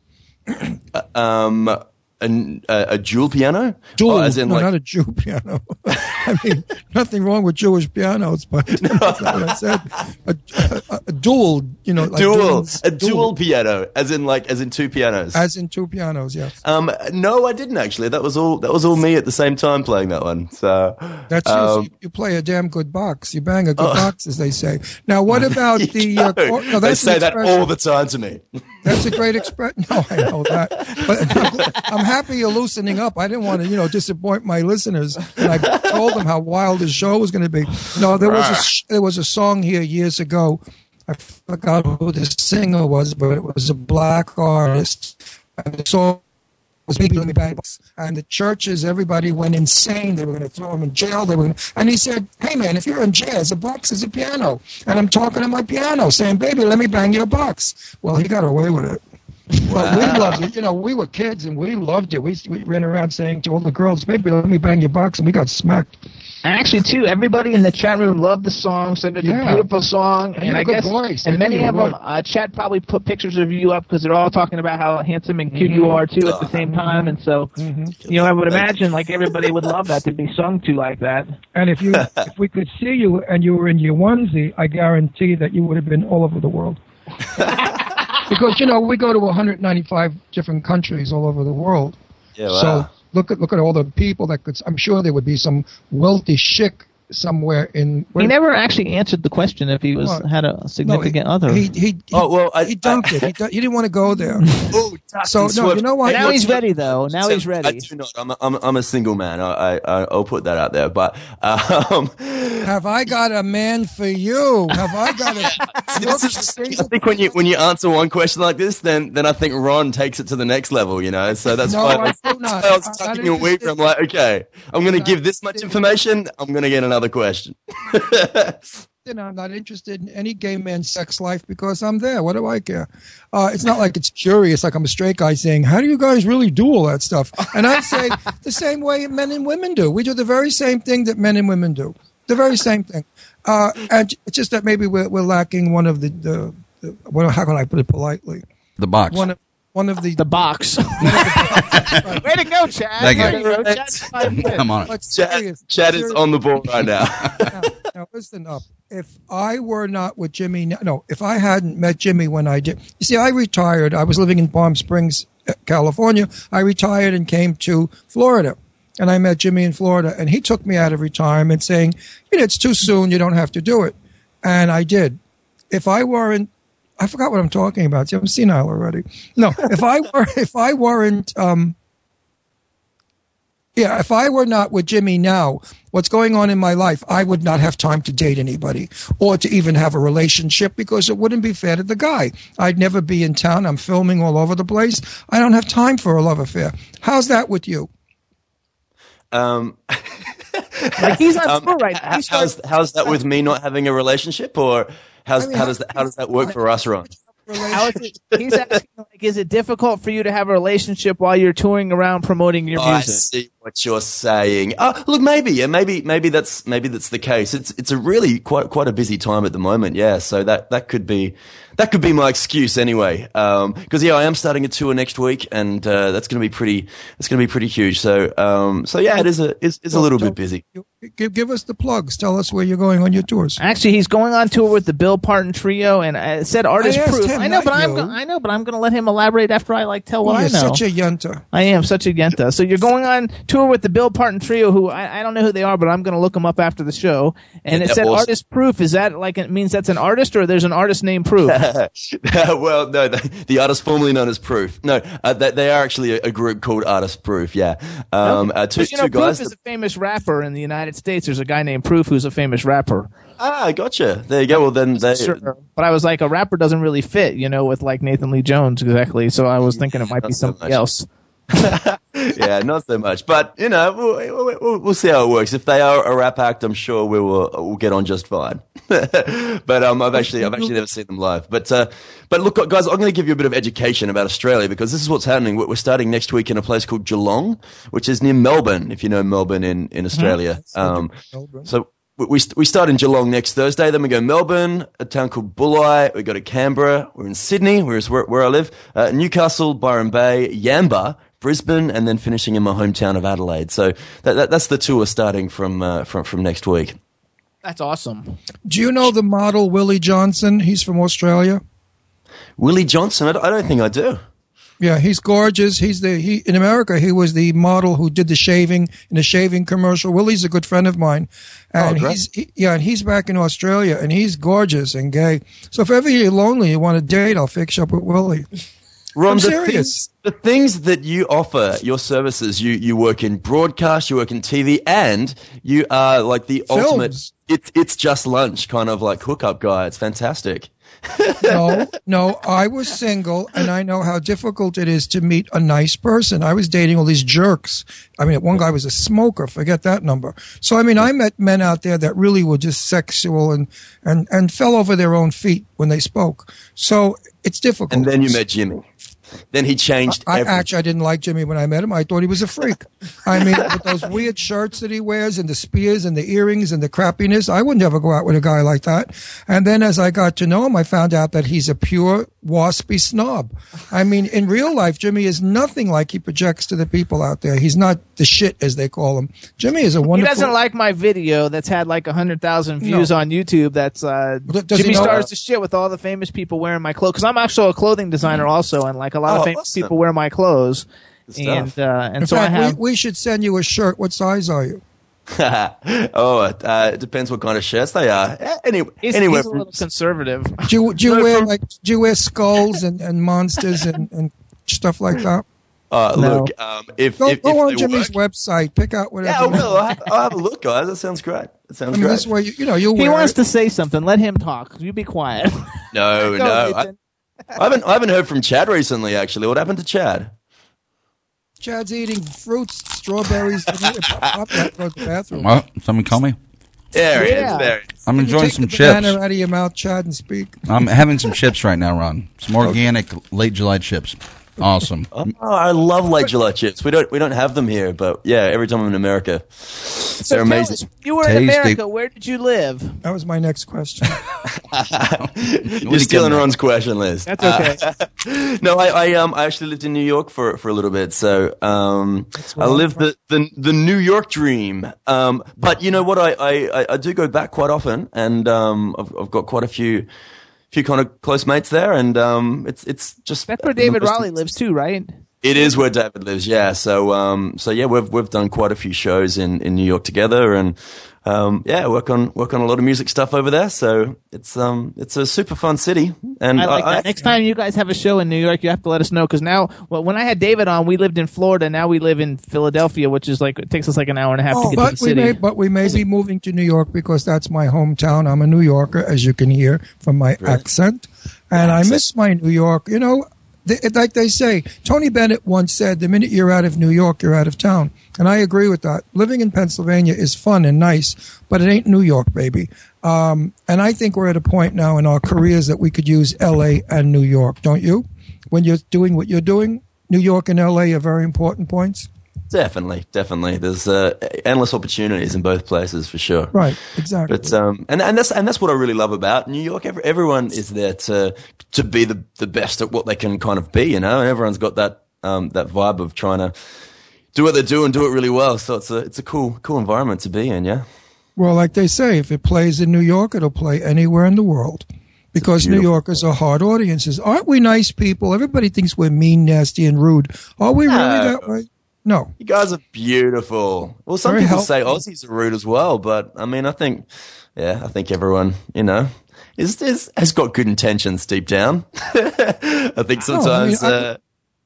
um, a, a, a dual piano? Dual, Oh, as in no, like, not a Jew piano. [laughs] I mean, nothing wrong with Jewish pianos, but [laughs] that's not what I said. A, a, a dual, you know, like dual, duals, a dual piano, as in like, as in two pianos. as in two pianos. Yes, um, no, I didn't actually. That was all. That was all me at the same time playing that one. So that's you. um, you. You play a damn good box. You bang a good box, as they say. Now, what [laughs] about the? Uh, cor- no, they say that all the time to me. That's a great expression. [laughs] No, I know that. But I'm happy you're loosening up. I didn't want to, you know, disappoint my listeners. And I told them how wild the show was going to be. No, there was a there was a song here years ago. I forgot who the singer was, but it was a black artist. And the song was Baby Let Me Bang Box. And the churches, everybody went insane. They were going to throw him in jail. They were gonna, and he said, hey, man, if you're in jazz, a box is a piano. And I'm talking to my piano saying, baby, let me bang your box. Well, he got away with it. [laughs] But we loved it. You know, we were kids and we loved it. We, we ran around saying to all the girls, baby, let me bang your box. And we got smacked. Actually, too, everybody in the chat room loved the song, said it's Yeah. a beautiful song, And you and have I a good guess, voice. and I many of them, right. uh, chat probably put pictures of you up because they're all talking about how handsome and cute you are too at the same time, and so, you know, I would imagine like everybody would love that to be sung to like that. And if you [laughs] if we could see you and you were in your onesie, I guarantee that you would have been all over the world. [laughs] because you know we go to 195 different countries all over the world. Yeah, wow. So look at look at all the people that could. I'm sure there would be some wealthy chic somewhere in. He never actually answered the question if he was What? had a significant other. He he. Oh well, I, he dumped it. He, he didn't want to go there. [laughs] Oh, so no, you know what? now he's what's- ready though. Now he's ready. I ready. do not. I'm a, I'm a, I'm a single man. I, I I'll put that out there. But um, [laughs] Have I got a man for you? Have I got a? [laughs] this is, I think when you when you answer one question like this, then then I think Ron takes it to the next level. You know, so that's No, why I that's do I was I'm tucking a week. I'm like, okay, I'm going to give this much information. I'm going to get another question. [laughs] you know, I'm not interested in any gay man's sex life because I'm there. What do I care? Uh, it's not like it's curious, like I'm a straight guy saying, "How do you guys really do all that stuff?" And I say [laughs] the same way men and women do. We do the very same thing that men and women do. The very same thing. Uh, and it's just that maybe we're, we're lacking one of the, the, the well, how can I put it politely? The box. One of one of the the box. [laughs] Way to go, Chad. Thank you. Way to go, Chad. Come on. But Chad, serious, Chad is on the ball right now. [laughs] now, now listen up. If I were not with Jimmy, no, if I hadn't met Jimmy when I did, you see, I retired. I was living in Palm Springs, uh, California. I retired and came to Florida. And I met Jimmy in Florida, and he took me out of retirement saying, you know, it's too soon. You don't have to do it. And I did. If I weren't, I forgot what I'm talking about. See, I'm senile already. No, if I were, [laughs] if I weren't, um, yeah, if I were not with Jimmy now, what's going on in my life, I would not have time to date anybody or to even have a relationship because it wouldn't be fair to the guy. I'd never be in town. I'm filming all over the place. I don't have time for a love affair. How's that with you? Um, Like he's on [laughs] um, tour right now. h- He's how's how's that with me not having a relationship, or how's I mean, how how- does that how does that work for us, Ron? How is it? He's asking, like, is it difficult for you to have a relationship while you're touring around promoting your I music? see what you're saying. Oh, look, maybe, yeah, maybe, maybe that's maybe that's the case. It's it's a really quite quite a busy time at the moment, yeah. So that that could be that could be my excuse anyway. Because yeah, I am starting a tour next week, and uh, that's going to be pretty. It's going to be pretty huge. So um, so yeah, it is a is, is a little bit busy. Give, give us the plugs. Tell us where you're going on your tours. Actually, he's going on tour with the Bill Parton Trio, and uh, said artist asked proof. I know, but I'm go- I know, but I'm going to let him elaborate after I like tell what You're I know. such a yenta. I am such a yenta. So you're going on tour with the Bill Parton Trio, who I, I don't know who they are, but I'm going to look them up after the show. And Yeah, it said awesome. artist proof. Is that like it means that's an artist, or there's an artist named Proof? [laughs] [laughs] well, no, the, the artist formerly known as Proof. No, uh, they, they are actually a, a group called Artist Proof. Yeah, um, uh, two, you know, two guys. Proof is a famous rapper in the United States. There's a guy named Proof who's a famous rapper. ah, gotcha. There you go. Well, then they. Sure. But I was like, a rapper doesn't really fit, you know, with like Nathan Leigh Jones exactly. So I was thinking it might be Not so somebody much. else. Yeah, not so much. But you know, we'll, we'll, we'll see how it works. If they are a rap act, I'm sure we will we'll get on just fine. [laughs] but um, I've actually I've actually never seen them live. But uh, but look, guys, I'm going to give you a bit of education about Australia because this is what's happening. We're starting next week in a place called Geelong, which is near Melbourne. If you know Melbourne in in Australia, um, so. We, we start in Geelong next Thursday, then we go Melbourne, a town called Bulli, we go to Canberra, we're in Sydney, where's where, where I live, uh, Newcastle, Byron Bay, Yamba, Brisbane, and then finishing in my hometown of Adelaide. So that, that, that's the tour starting from, uh, from, from next week. That's awesome. Do you know the model Willie Johnson? He's from Australia. Willie Johnson, I don't, think I do. Yeah, he's gorgeous. He's the he in America. He was the model who did the shaving in the shaving commercial. Willie's a good friend of mine, and Oh, he's he, yeah, and he's back in Australia, and he's gorgeous and gay. So if ever you're lonely, you want to date, I'll fix you up with Willie. [laughs] Ron, I'm the serious. things, the things that you offer, your services, you, you work in broadcast, you work in TV, and you are like the Films. ultimate, it's, it's just lunch kind of like hookup guy. It's fantastic. [laughs] no, no, I was single, and I know how difficult it is to meet a nice person. I was dating all these jerks. I mean, one guy was a smoker. Forget that number. So, I mean, I met men out there that really were just sexual and and and fell over their own feet when they spoke. So it's difficult. And then you met Jimmy. Then he changed I everything. actually I didn't like Jimmy when I met him. I thought he was a freak. I mean, with those [laughs] weird shirts that he wears and the spears and the earrings and the crappiness, I would never go out with a guy like that. And then as I got to know him, I found out that he's a pure waspy snob. I mean, in real life, Jimmy is nothing like he projects to the people out there. He's not the shit as they call him. Jimmy is a wonderful. He doesn't like my video that's had like a hundred thousand views No. on YouTube. That's uh, does he Jimmy know- stars the shit with all the famous people wearing my clothes. Because I'm actually a clothing designer also, and like a lot Oh, of famous awesome. people wear my clothes. stuff. And uh, and in so I fact, have. we, we should send you a shirt. What size are you? [laughs] oh, uh, it depends what kind of shirts they are. Eh, Any, he's, anywhere he's a little conservative. Do you, do you [laughs] No, wear from- like do you wear skulls and, and monsters and, and stuff like that? uh, No. look, um, if, Go, if, go if on they Jimmy's work- website. Pick out whatever. Yeah, I will. I'll have, I'll have a look, guys. That sounds great. That sounds I mean, great. this way, you, you know, you'll He wear wants it. to say something. Let him talk. You be quiet. no, [laughs] Go, no. I, I haven't, I haven't heard from Chad recently, actually. What happened to Chad? Chad's eating fruits, strawberries. [laughs] and pop that, go the bathroom. Well, someone call me. There he Yeah. is. There he. I'm You enjoying take some the banana chips. out of your mouth, Chad, and speak. I'm having some chips right now, Ron. Some organic late July chips. Awesome. [laughs] Oh, I love late July chips. We don't we don't have them here, but yeah, every time I'm in America, So they're amazing. us, you were in America. Where did you live? That was my next question. [laughs] You're stealing Ron's question list. That's okay. [laughs] no, I, I um I actually lived in New York for for a little bit, so um I lived the, the the New York dream. Um, but you know what, I I, I- I do go back quite often, and um I've, I've got quite a few few kind of close mates there, and um it's it's just That's where David Raleigh lives too, right? It is where David lives, yeah. So, um, so yeah, we've we've done quite a few shows in, in New York together, and um, yeah, work on work on a lot of music stuff over there. So it's um it's a super fun city, and I like that. Next time you guys have a show in New York, you have to let us know because now, well, when I had David on, we lived in Florida. Now we live in Philadelphia, which is like it takes us like an hour and a half to get to Oh, but the we city. may, but we may be moving to New York because that's my hometown. I'm a New Yorker, as you can hear from my accent, and I miss my New York. You know, they, like they say, Tony Bennett once said, "The minute you're out of New York, you're out of town," and I agree with that. Living in Pennsylvania is fun and nice, but it ain't New York, baby. Um, and I think we're at a point now in our careers that we could use L.A. and New York, don't you? When you're doing what you're doing, New York and L.A. are very important points. Definitely, definitely, there's uh, endless opportunities in both places for sure. Right, exactly. But um, and and that's and that's what I really love about New York. Every, everyone is there to to be the the best at what they can kind of be, you know. And everyone's got that um that vibe of trying to do what they do and do it really well. So it's a it's a cool cool environment to be in, yeah. Well, like they say, if it plays in New York, it'll play anywhere in the world. because New Yorkers are hard audiences. Aren't we nice people? Everybody thinks we're mean, nasty, and rude. Are we really No. that way? No. You guys are beautiful. Well, some Very people helpful. say Aussies are rude as well, but I mean, I think, yeah, I think everyone, you know, is, is has got good intentions deep down. [laughs] I think No, I mean, sometimes. I- uh,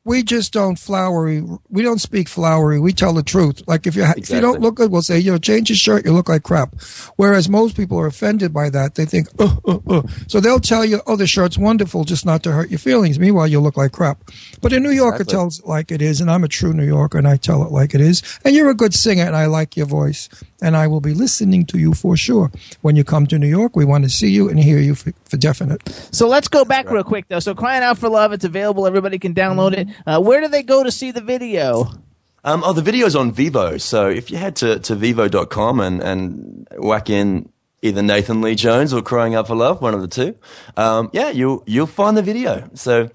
we just don't flowery. We don't speak flowery. We tell the truth. Like if you ha- if you don't look good, we'll say, you know, change your shirt. You look like crap. Whereas most people are offended by that. They think, uh, uh, uh. so they'll tell you, oh, the shirt's wonderful, just not to hurt your feelings. Meanwhile, you look like crap. But a New Yorker Exactly. tells it like it is, and I'm a true New Yorker, and I tell it like it is. And you're a good singer, and I like your voice, and I will be listening to you for sure when you come to New York. We want to see you and hear you for, for definite. So let's go back real quick though. So crying out for love, it's available. Everybody can download it. Uh, where do they go to see the video? Um, oh, the video's on Vevo. So if you head to, to vevo.com and, and whack in either Nathan Leigh Jones or Crying Out for Love, one of the two, um, yeah, you'll, you'll find the video. So,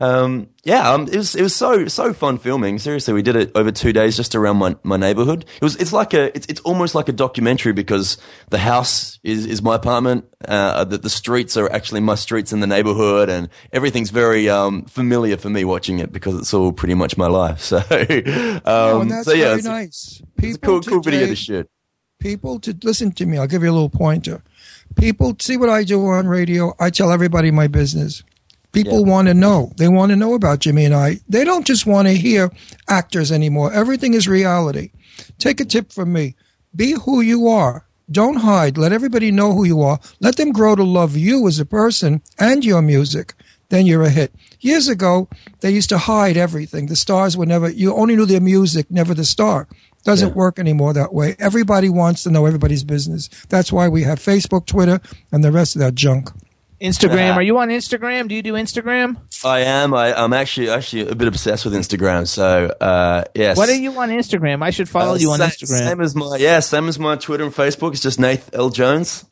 um, yeah, um, it was, it was so, so fun filming. Seriously, we did it over two days just around my, my neighborhood. It was, it's like a, it's, it's almost like a documentary because the house is, is my apartment. Uh, the, the streets are actually my streets in the neighborhood and everything's very, um, familiar for me watching it because it's all pretty much my life. [laughs] So, um, oh, that's so yeah, very it's, nice. it's a cool, cool video to shoot. people to listen to me. I'll give you a little pointer. People see what I do on radio. I tell everybody my business. People want to know. They want to know about Jimmy and I. They don't just want to hear actors anymore. Everything is reality. Take a tip from me. Be who you are. Don't hide. Let everybody know who you are. Let them grow to love you as a person and your music. Then you're a hit. Years ago, they used to hide everything. The stars were never, you only knew their music, never the star. Doesn't work anymore that way. Everybody wants to know everybody's business. That's why we have Facebook, Twitter, and the rest of that junk. Instagram. Yeah. Are you on Instagram? Do you do Instagram? I am. I, I'm actually actually a bit obsessed with Instagram. So uh, yes. What are you on Instagram? I should follow Uh, you on sa- Instagram. Same as my yeah, same as my Twitter and Facebook. It's just Nath L Jones.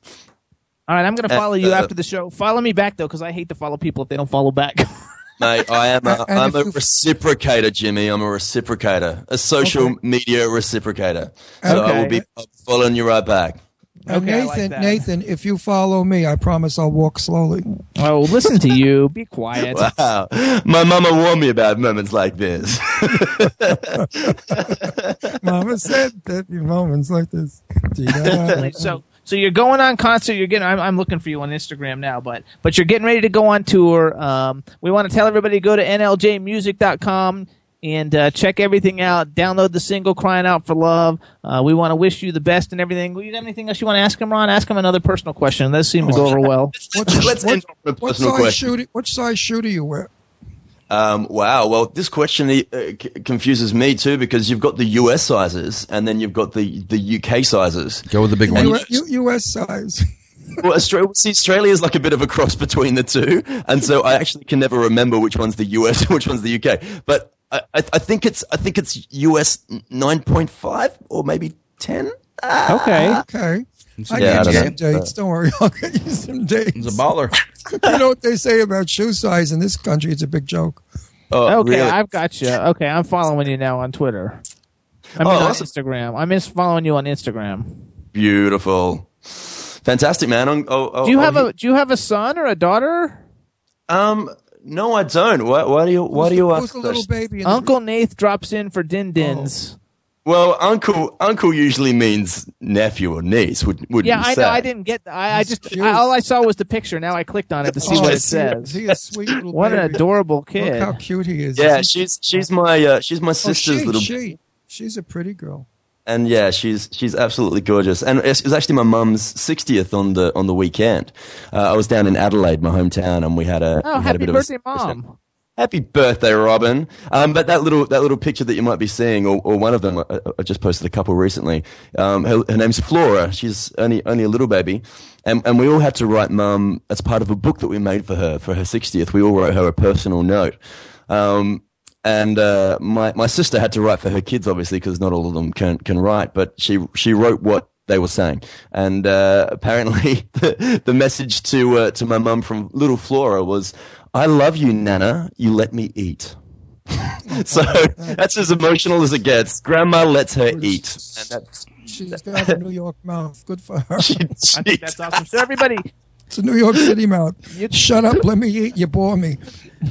All right, I'm going to follow you uh, after the show. Follow me back though, because I hate to follow people if they don't follow back. [laughs] Mate, I am. A, [laughs] And I'm a reciprocator, Jimmy. I'm a reciprocator, a social Okay. media reciprocator. So I will be following you right back. And Okay, I like Nathan, that. Nathan, if you follow me, I promise I'll walk slowly. oh, listen to you. [laughs] Be quiet. Wow, my mama warned me about moments like this. [laughs] Mama said that in moments like this. so so you're going on concert you're getting I'm, I'm looking for you on instagram now but but you're getting ready to go on tour um, we want to tell everybody to go to nljmusic.com and uh, check everything out download the single crying out for love uh, we want to wish you the best and everything well, you got anything else you want to ask him ron ask him another personal question that seemed to go over well [laughs] Let's end on what personal size question. shoe? do- What size shoe do you wear? Um, wow. Well, this question uh, c- confuses me too because you've got the US sizes and then you've got the, the UK sizes. Go with the big one. U- U- U.S. size. [laughs] Well, Australia, see, Australia is like a bit of a cross between the two, and so I actually can never remember which one's the US and [laughs] which one's the UK. But I, I, I think it's I think it's US nine point five or maybe ten. Ah. okay Okay. I Yeah, get you don't some know. dates. Don't worry. I'll get you some dates. He's a baller. [laughs] you know what they say about shoe size in this country? It's a big joke. Oh, okay really? i've got you okay i'm following you now on twitter i mean Oh, on awesome. instagram i'm just following you on instagram Beautiful, fantastic, man. I'll- I'll- I'll- do you I'll have hit- a do you have a son or a daughter Um, no, I don't. Why, why do you Why do you Who's ask the that? little baby? In the- uncle nath drops in for din dins Well, uncle uncle usually means nephew or niece. Would would Yeah, you I say? know. I didn't get. I, I just. I, all I saw was the picture. Now I clicked on it to see Oh, what it he- says. Is he a sweet little What an baby? adorable Look kid! how cute he is. Yeah, Is he- she's she's my uh, she's my Oh, sister's she, little she. She's a pretty girl. And yeah, she's she's absolutely gorgeous. And it was actually my mum's sixtieth on the on the weekend. Uh, I was down in Adelaide, my hometown, and we had a Oh, we had a happy bit birthday, of a, mom! Happy birthday, Robin. Um, but that little that little picture that you might be seeing, or, or one of them, I, I just posted a couple recently. Um, her, her name's Flora. She's only only a little baby, and and we all had to write mum as part of a book that we made for her for her sixtieth. We all wrote her a personal note. Um, and uh, my my sister had to write for her kids, obviously, because not all of them can can write. But she she wrote what they were saying, and uh, apparently [laughs] the, the message to uh, to my mum from little Flora was, "I love you, Nana. You let me eat." [laughs] so [laughs] that's as emotional as it gets. Grandma lets her eat, and that's She's got a New York mouth. Good for her. she, I think that's awesome. So everybody, It's a New York City mouth. [laughs] Shut up. Let me eat. You bore me.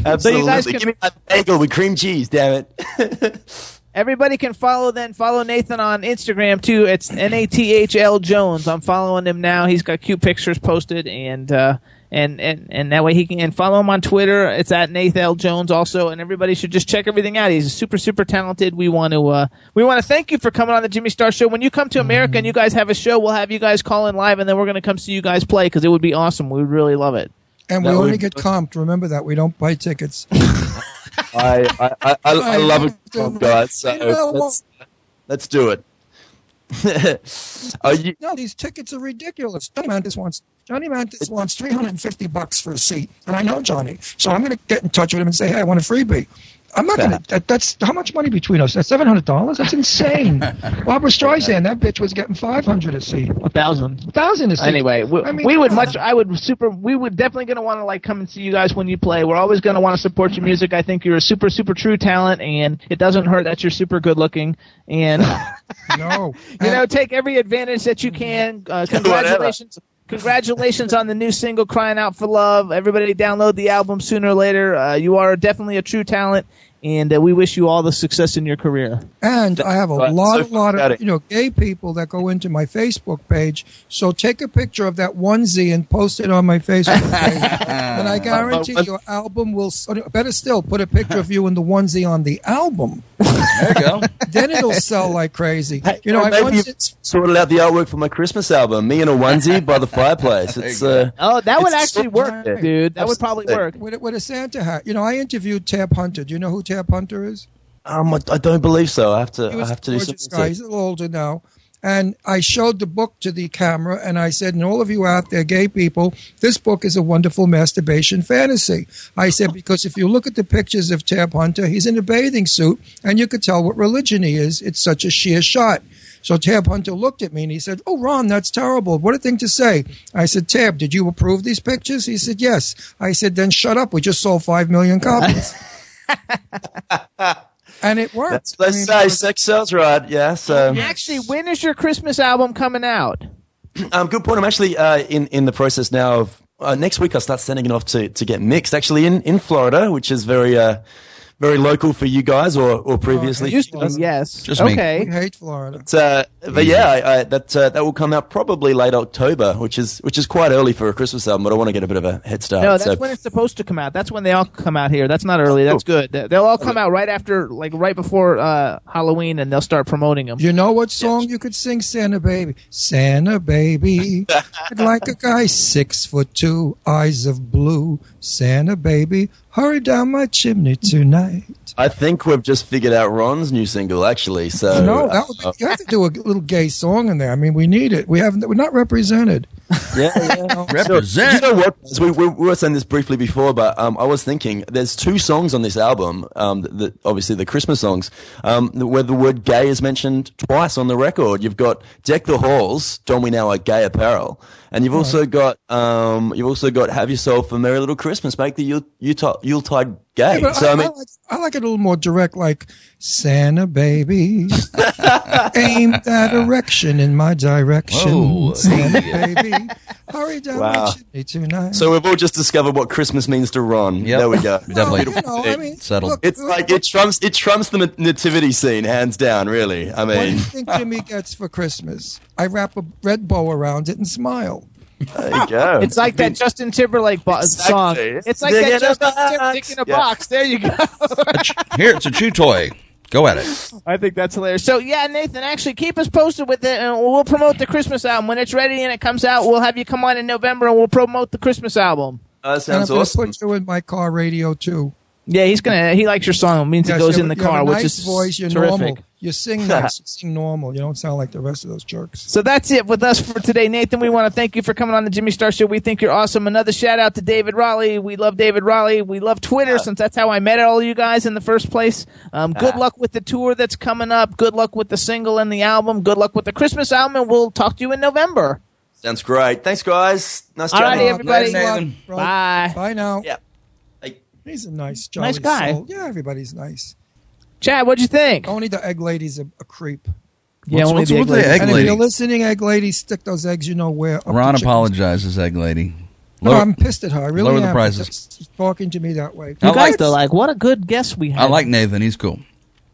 Absolutely. guys can- Give me my bagel with cream cheese, damn it. [laughs] Everybody can follow then follow Nathan on Instagram too. It's N A T H L Jones. I'm following him now. He's got cute pictures posted and uh and, and and that way he can and follow him on Twitter. It's at Nathan L Jones also and everybody should just check everything out. He's super super talented. We want to uh we want to thank you for coming on the Jimmy Star show. When you come to America and you guys have a show, we'll have you guys call in live and then we're going to come see you guys play cuz it would be awesome. We would really love it. And we That only would- get comped. Remember that. We don't buy tickets. I, [laughs] I, I, I, I love it, [laughs] guys. So let's, let's do it. [laughs] You, No, these tickets are ridiculous. Johnny Mathis wants Johnny Mathis wants three hundred and fifty bucks for a seat, and I know Johnny, so I'm going to get in touch with him and say, "Hey, I want a freebie." I'm not going to. That, that's how much money between us. That's seven hundred dollars. That's insane. [laughs] Barbara Streisand, that bitch was getting five hundred a seat, A thousand. A thousand a seat. Anyway, we, I mean, we would come on. much. I would super. We would definitely gonna want to like come and see you guys when you play. We're always gonna want to support your music. I think you're a super super true talent, and it doesn't hurt that you're super good looking. And [laughs] No, [laughs] you know, take every advantage that you can. Uh, congratulations. Congratulations on the new single "Crying Out for Love." Everybody, download the album sooner or later. Uh, you are definitely a true talent, and uh, we wish you all the success in your career. And I have a Right, lot, so a lot of you know gay people that go into my Facebook page. So take a picture of that onesie and post it on my Facebook [laughs] page, and I guarantee your album will. Better still, put a picture of you in the onesie on the album. There you go. [laughs] Then it'll sell like crazy. You know, Or I maybe once you sorted out the artwork for my Christmas album. Me in a onesie by the fireplace. It's uh, Oh, that would actually work, right. dude. That would probably work. with, a- with a Santa hat. You know, I interviewed Tab Hunter. Do you know who Tab Hunter is? um, I, I don't believe so. I have to. He I have to do some gorgeous guy. He's a little older now. And I showed the book to the camera and I said, and all of you out there, gay people, this book is a wonderful masturbation fantasy. I said, [laughs] because if you look at the pictures of Tab Hunter, he's in a bathing suit and you could tell what religion he is. It's such a sheer shot. So Tab Hunter looked at me and he said, Oh, Ron, that's terrible. What a thing to say. I said, Tab, did you approve these pictures? He said, Yes. I said, Then shut up. We just sold five million copies. [laughs] [laughs] and it worked. Let's, I mean, say sex sells, right? Yeah. So, Actually, when is your Christmas album coming out? [clears throat] um, good point. I'm actually uh, in in the process now of uh, next week. I'll start sending it off to to get mixed. Actually, in in Florida, which is very uh very local for you guys, or or previously. Used to be, yes. Just me. okay. We hate Florida. But, uh, but yeah, I, I, that uh, that will come out probably late October, which is which is quite early for a Christmas album. But I want to get a bit of a head start. No, that's so, when it's supposed to come out. That's when they all come out here. That's not early. That's good. They- They'll all come out right after, like right before uh, Halloween, and they'll start promoting them. You know what song you could sing, Santa Baby? Santa Baby, [laughs] I'd like a guy six foot two, eyes of blue. Santa Baby, hurry down my chimney tonight. I think we've just figured out Ron's new single, actually. So no, would be, you have to do a little gay song in there. I mean, we need it. We haven't. We're not represented. Yeah, yeah. [laughs] Represent. You know what? We, we, we were saying this briefly before, but um, I was thinking there's two songs on this album. Um, the, obviously the Christmas songs, um, where the word "gay" is mentioned twice on the record. You've got "Deck the Halls," "Don We Now Are Gay Apparel," and you've also got um, you've also got "Have Yourself a Merry Little Christmas." Make the Yule, Utah, Yuletide gay. Yeah, but so I, I mean, I, like, I like it a little more direct, like Santa Baby, aim that [laughs] erection in my direction. Whoa. Santa [laughs] Baby, hurry down Wow. my chimney tonight. so we've all just discovered what Christmas means to Ron. Yep. There we go. [laughs] Definitely. Well, you know, I mean, Settled. look, It's like it trumps it trumps the nativity scene hands down. Really, I mean, What do you think Jimmy gets for Christmas? I wrap a red bow around it and smile. There you go. [laughs] It's like that Justin Timberlake bo- song. It's like Dick that Justin. Timberlake in a Yeah. box. There you go. Here, it's a chew toy. Go at it. I think that's hilarious. So yeah, Nathan, actually keep us posted with it, and we'll promote the Christmas album when it's ready and it comes out. We'll have you come on in November, and we'll promote the Christmas album. Uh, that and I'm sounds awesome. put you in my car radio too. Yeah, he's gonna. He likes your song. It means Yes, it goes you in the have- you have car, a which is voice. You're terrific. normal. You sing nice. [laughs] you sing normal. You don't sound like the rest of those jerks. So that's it with us for today, Nathan. We want to thank you for coming on the Jimmy Star Show. We think you're awesome. Another shout out to David Raleigh. We love David Raleigh. We love Twitter since that's how I met all you guys in the first place. Um, good luck with the tour that's coming up. Good luck with the single and the album. Good luck with the Christmas album, and we'll talk to you in November. Sounds great. Thanks, guys. Nice All chatting. righty, everybody. Later, Nathan. Bye. Bye now. Yeah. He's a nice, jolly Nice guy. soul. Yeah, everybody's nice. Chad, what'd you think? Only the egg lady's a, a creep. yeah, What's- only what's the with egg lady. the egg and if you're listening, egg lady, stick those eggs. You know where. up Ron the chickens. apologizes, egg lady. No, Lower- I'm pissed at her. I really lower the am. prices. She's talking to me that way. You I guys like- though, like what a good guest we had. I like Nathan. He's cool.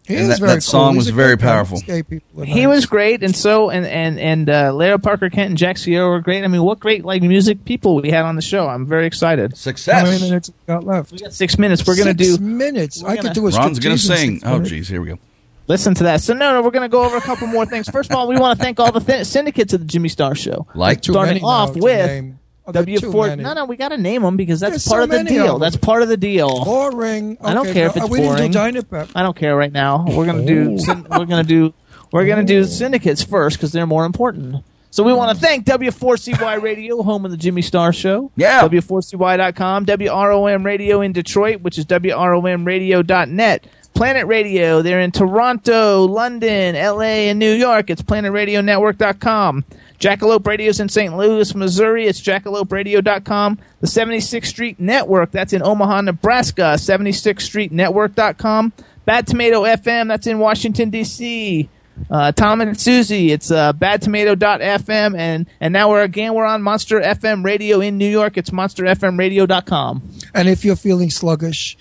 He And that- very that song cool. Was very powerful. Gay people are He was great, and so and and and uh, Lara Parker Kent and Jack Sierra were great. I mean, what great like music people we had on the show. I'm very excited. How Success. many minutes we got left? We got six minutes. We're gonna Six do minutes. I gonna- could do a Ron's gonna sing. Oh, minutes. geez, here we go. listen to that. So no, no, we're gonna go over a couple more things. First of all, we want to thank all the th- syndicates of the Jimmy Star Show. Like Too starting off with name. Oh, W four. No, no, we got to name them because that's There's part so of the many of deal. That's part of the deal. Boring. I don't Okay, care no, if it's uh, we didn't boring. do Dynapep. I don't care right now. We're gonna do. syn- We're gonna do. We're gonna do syndicates first because they're more important. So we want to thank W4CY Radio, home of the Jimmy Star Show. Yeah. W4CY.com, WROM Radio in Detroit, which is WROMRadio.net. Planet Radio, they're in Toronto, London, LA, and New York. It's PlanetRadioNetwork.com. Jackalope Radio's in St. Louis, Missouri. It's jackaloperadio.com. The 76th Street Network, that's in Omaha, Nebraska. 76thStreetNetwork.com. Bad Tomato FM, that's in Washington, D.C. Uh, Tom and Susie, it's uh, badtomato.fm. And, and now we're again, we're on Monster FM Radio in New York. It's monsterfmradio.com. And if you're feeling sluggish,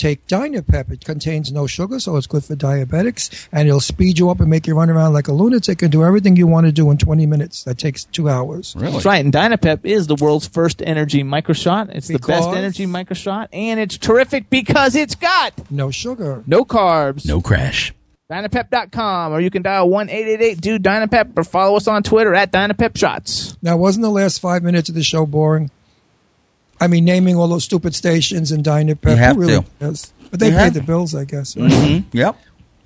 take Dynapep. It contains no sugar, so it's good for diabetics, and it'll speed you up and make you run around like a lunatic and do everything you want to do in 20 minutes. That takes two hours. Really? That's right. And Dynapep is the world's first energy microshot. It's the best Because? energy microshot, and it's terrific because it's got No sugar. no carbs. No crash. Dynapep.com, or you can dial 1 888 do Dynapep, or follow us on Twitter at Dynapep Shots. Now, wasn't the last five minutes of the show boring? I mean, naming all those stupid stations and Dynapep. You have Who really to. does? But they You pay have the bills, I guess. right? Mm-hmm. Yep.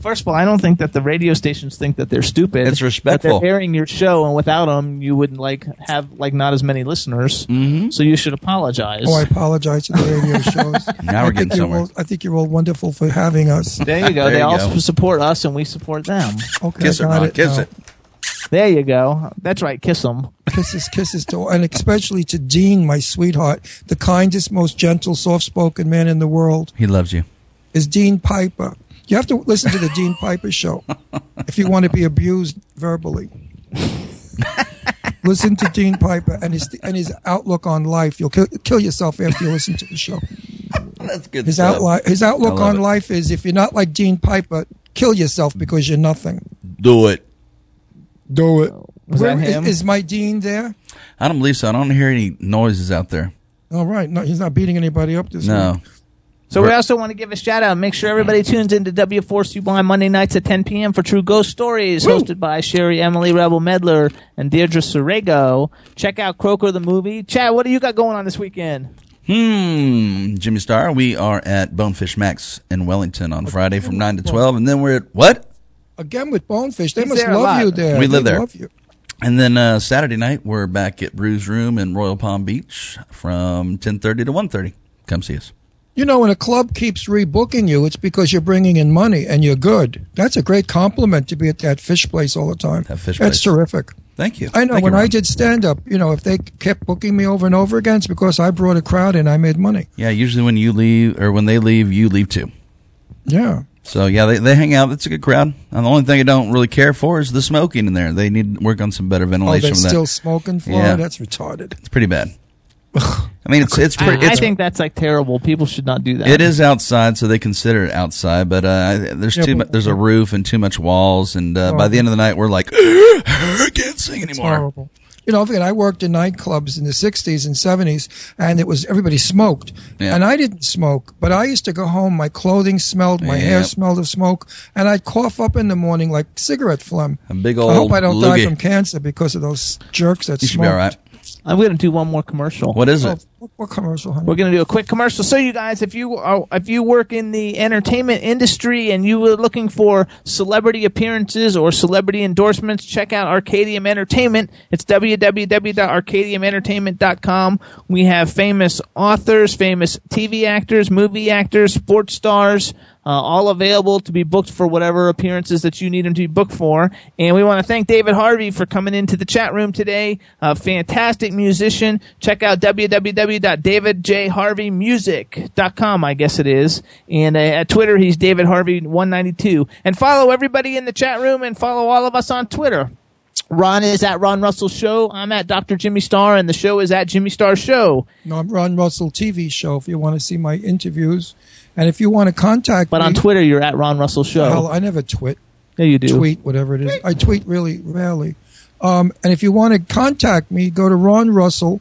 First of all, I don't think that the radio stations think that they're stupid. It's respectful. they're airing your show, and without them, you wouldn't like have like not as many listeners. Mm-hmm. So you should apologize. Oh, I apologize to the radio shows. [laughs] Now I we're think getting you're somewhere. all- I think you're all wonderful for having us. there you go. There they you also go. support us, and we support them. Okay, Kiss I it, got it. Kiss now. it. There you go. That's right. Kiss them. Kisses, kisses to, and especially to Dean, my sweetheart, the kindest, most gentle, soft-spoken man in the world, He loves you. is Dean Piper. You have to listen to the Dean Piper show [laughs] if you want to be abused verbally. listen to Dean Piper and his and his outlook on life. You'll kill, kill yourself after you listen to the show. That's good His stuff. outli- his outlook on it. life is if you're not like Dean Piper, kill yourself because you're nothing. Do it. Do it. Was Where- that is- him? is my Dean there? I don't believe so. I don't hear any noises out there. All right. No, he's not beating anybody up this No. week. So we We're- also want to give a shout out. Make sure everybody tunes into W4CY Monday nights at 10 p.m. for True Ghost Stories, hosted by Sherry Emily Rebel Medler and Deirdre Sorego. Check out Croker the movie. Chad, what do you got going on this weekend? Hmm. Jimmy Star, we are at Bonefish Mac's in Wellington on Friday from 9 to 12. And then we're at what? Again with Bonefish. They He's must there a love lot. you there. We live They there. Love you. And then uh, Saturday night, we're back at Brews Room in Royal Palm Beach from 10.30 to 1.30. Come see us. You know, when a club keeps rebooking you, it's because you're bringing in money and you're good. That's a great compliment to be at that fish place all the time. That fish That's place. terrific. Thank you. I know. Thank you, when I Ron. did stand up, you know, if they kept booking me over and over again, it's because I brought a crowd and I made money. Yeah, usually when you leave, or when they leave, you leave too. Yeah. So yeah, they, they hang out. It's a good crowd. And the only thing I don't really care for is the smoking in there. They need to work on some better Oh, ventilation. they're from that. still smoking for Yeah. That's retarded. It's pretty bad. [laughs] I mean, it's it's pretty. I It's, think that's like terrible. People should not do that. it is outside, so they consider it outside. But uh, there's Yeah, too but- mu- there's a roof and too much walls, and uh, by Oh. the end of the night, we're like, [gasps] I can't sing It's anymore. You know, again, I worked in nightclubs in the '60s and '70s, and it was everybody smoked, Yeah. and I didn't smoke, but I used to go home. My clothing smelled, my hair smelled of smoke, and I'd cough up in the morning like cigarette phlegm. A big I hope I don't die from cancer because of those jerks that You should smoke. be all right. I'm going to do one more commercial. What is Oh, it? what, what commercial, honey? We're going to do a quick commercial. So, you guys, if you are, if you work in the entertainment industry and you were looking for celebrity appearances or celebrity endorsements, check out Arcadium Entertainment. It's www.arcadiumentertainment.com. We have famous authors, famous TV actors, movie actors, sports stars. Uh, all available to be booked for whatever appearances that you need them to be booked for. And we want to thank David Harvey for coming into the chat room today. A fantastic musician. Check out www.davidjharveymusic.com, I guess it is. And uh, at Twitter, he's David Harvey192. And follow everybody in the chat room and follow all of us on Twitter. Ron is at Ron Russell Show. I'm at Dr. Jimmy Star, and the show is at Jimmy Star Show. No, I'm Ron Russell TV show. If you want to see my interviews, and if you want to contact But me, on Twitter, you're at Ron Russell Show. Hell, I never tweet. Yeah, you do. Tweet, whatever it is. I tweet really rarely. Um, and if you want to contact me, go to Ron Russell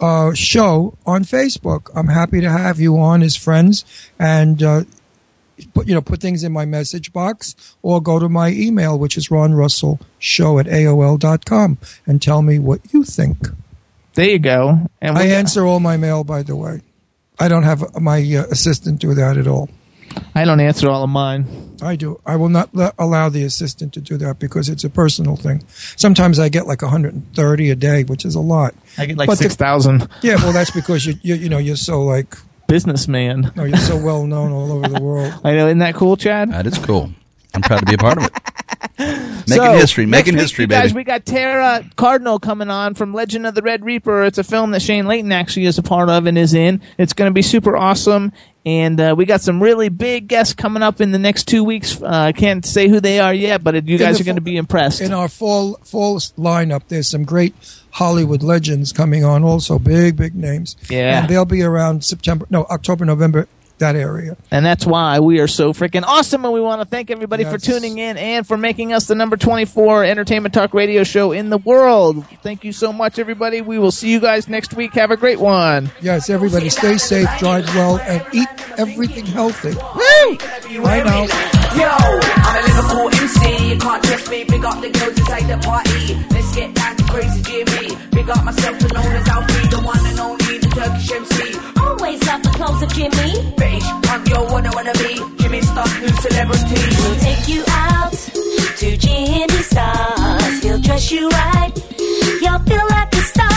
uh, Show on Facebook. I'm happy to have you on as friends and uh, put you know put things in my message box or go to my email, which is Ron Russell Show at AOL.com and tell me what you think. There you go. And I answer all my mail, by the way. I don't have my uh, assistant do that at all. I don't answer all of mine. I do. I will not let, allow the assistant to do that because it's a personal thing. Sometimes I get like 130 a day, which is a lot. I get like But six thousand. Yeah, well, that's [laughs] because you you you know you're so like Businessman. no, you're so well known all over the world. [laughs] I know. Isn't that cool, Chad? That is cool. I'm proud to be a part of it. [laughs] Making So, history, next making week, history, guys, baby. we got Tara Cardinal coming on from Legend of the Red Reaper. It's a film that Shane Layton actually is a part of and is in. It's going to be super awesome. And uh, we got some really big guests coming up in the next two weeks. Uh, I can't say who they are yet, but you In guys are going to be impressed. In our fall fall lineup, there's some great Hollywood legends coming on. Also, big big names. Yeah. and they'll be around September, no October, November, that area. And that's why we are so freaking awesome. And we want to thank everybody for tuning in and for making us the number 24 entertainment talk radio show in the world. Thank you so much, everybody. We will see you guys next week. Have a great one. Yes, everybody, stay safe, drive well, and eat everything healthy. Woo! Bye now. Yo, I'm a Liverpool MC. You can't trust me. Big up the girls inside the party. Let's get down to crazy Jimmy. Big up myself and known as Alfie, the one and only, the Turkish MC. Always love the clothes of Jimmy. Beige punk, you're what I wanna be. Jimmy Star, new celebrity. We'll take you out to Jimmy Stars. He'll dress you right. You'll feel like a star.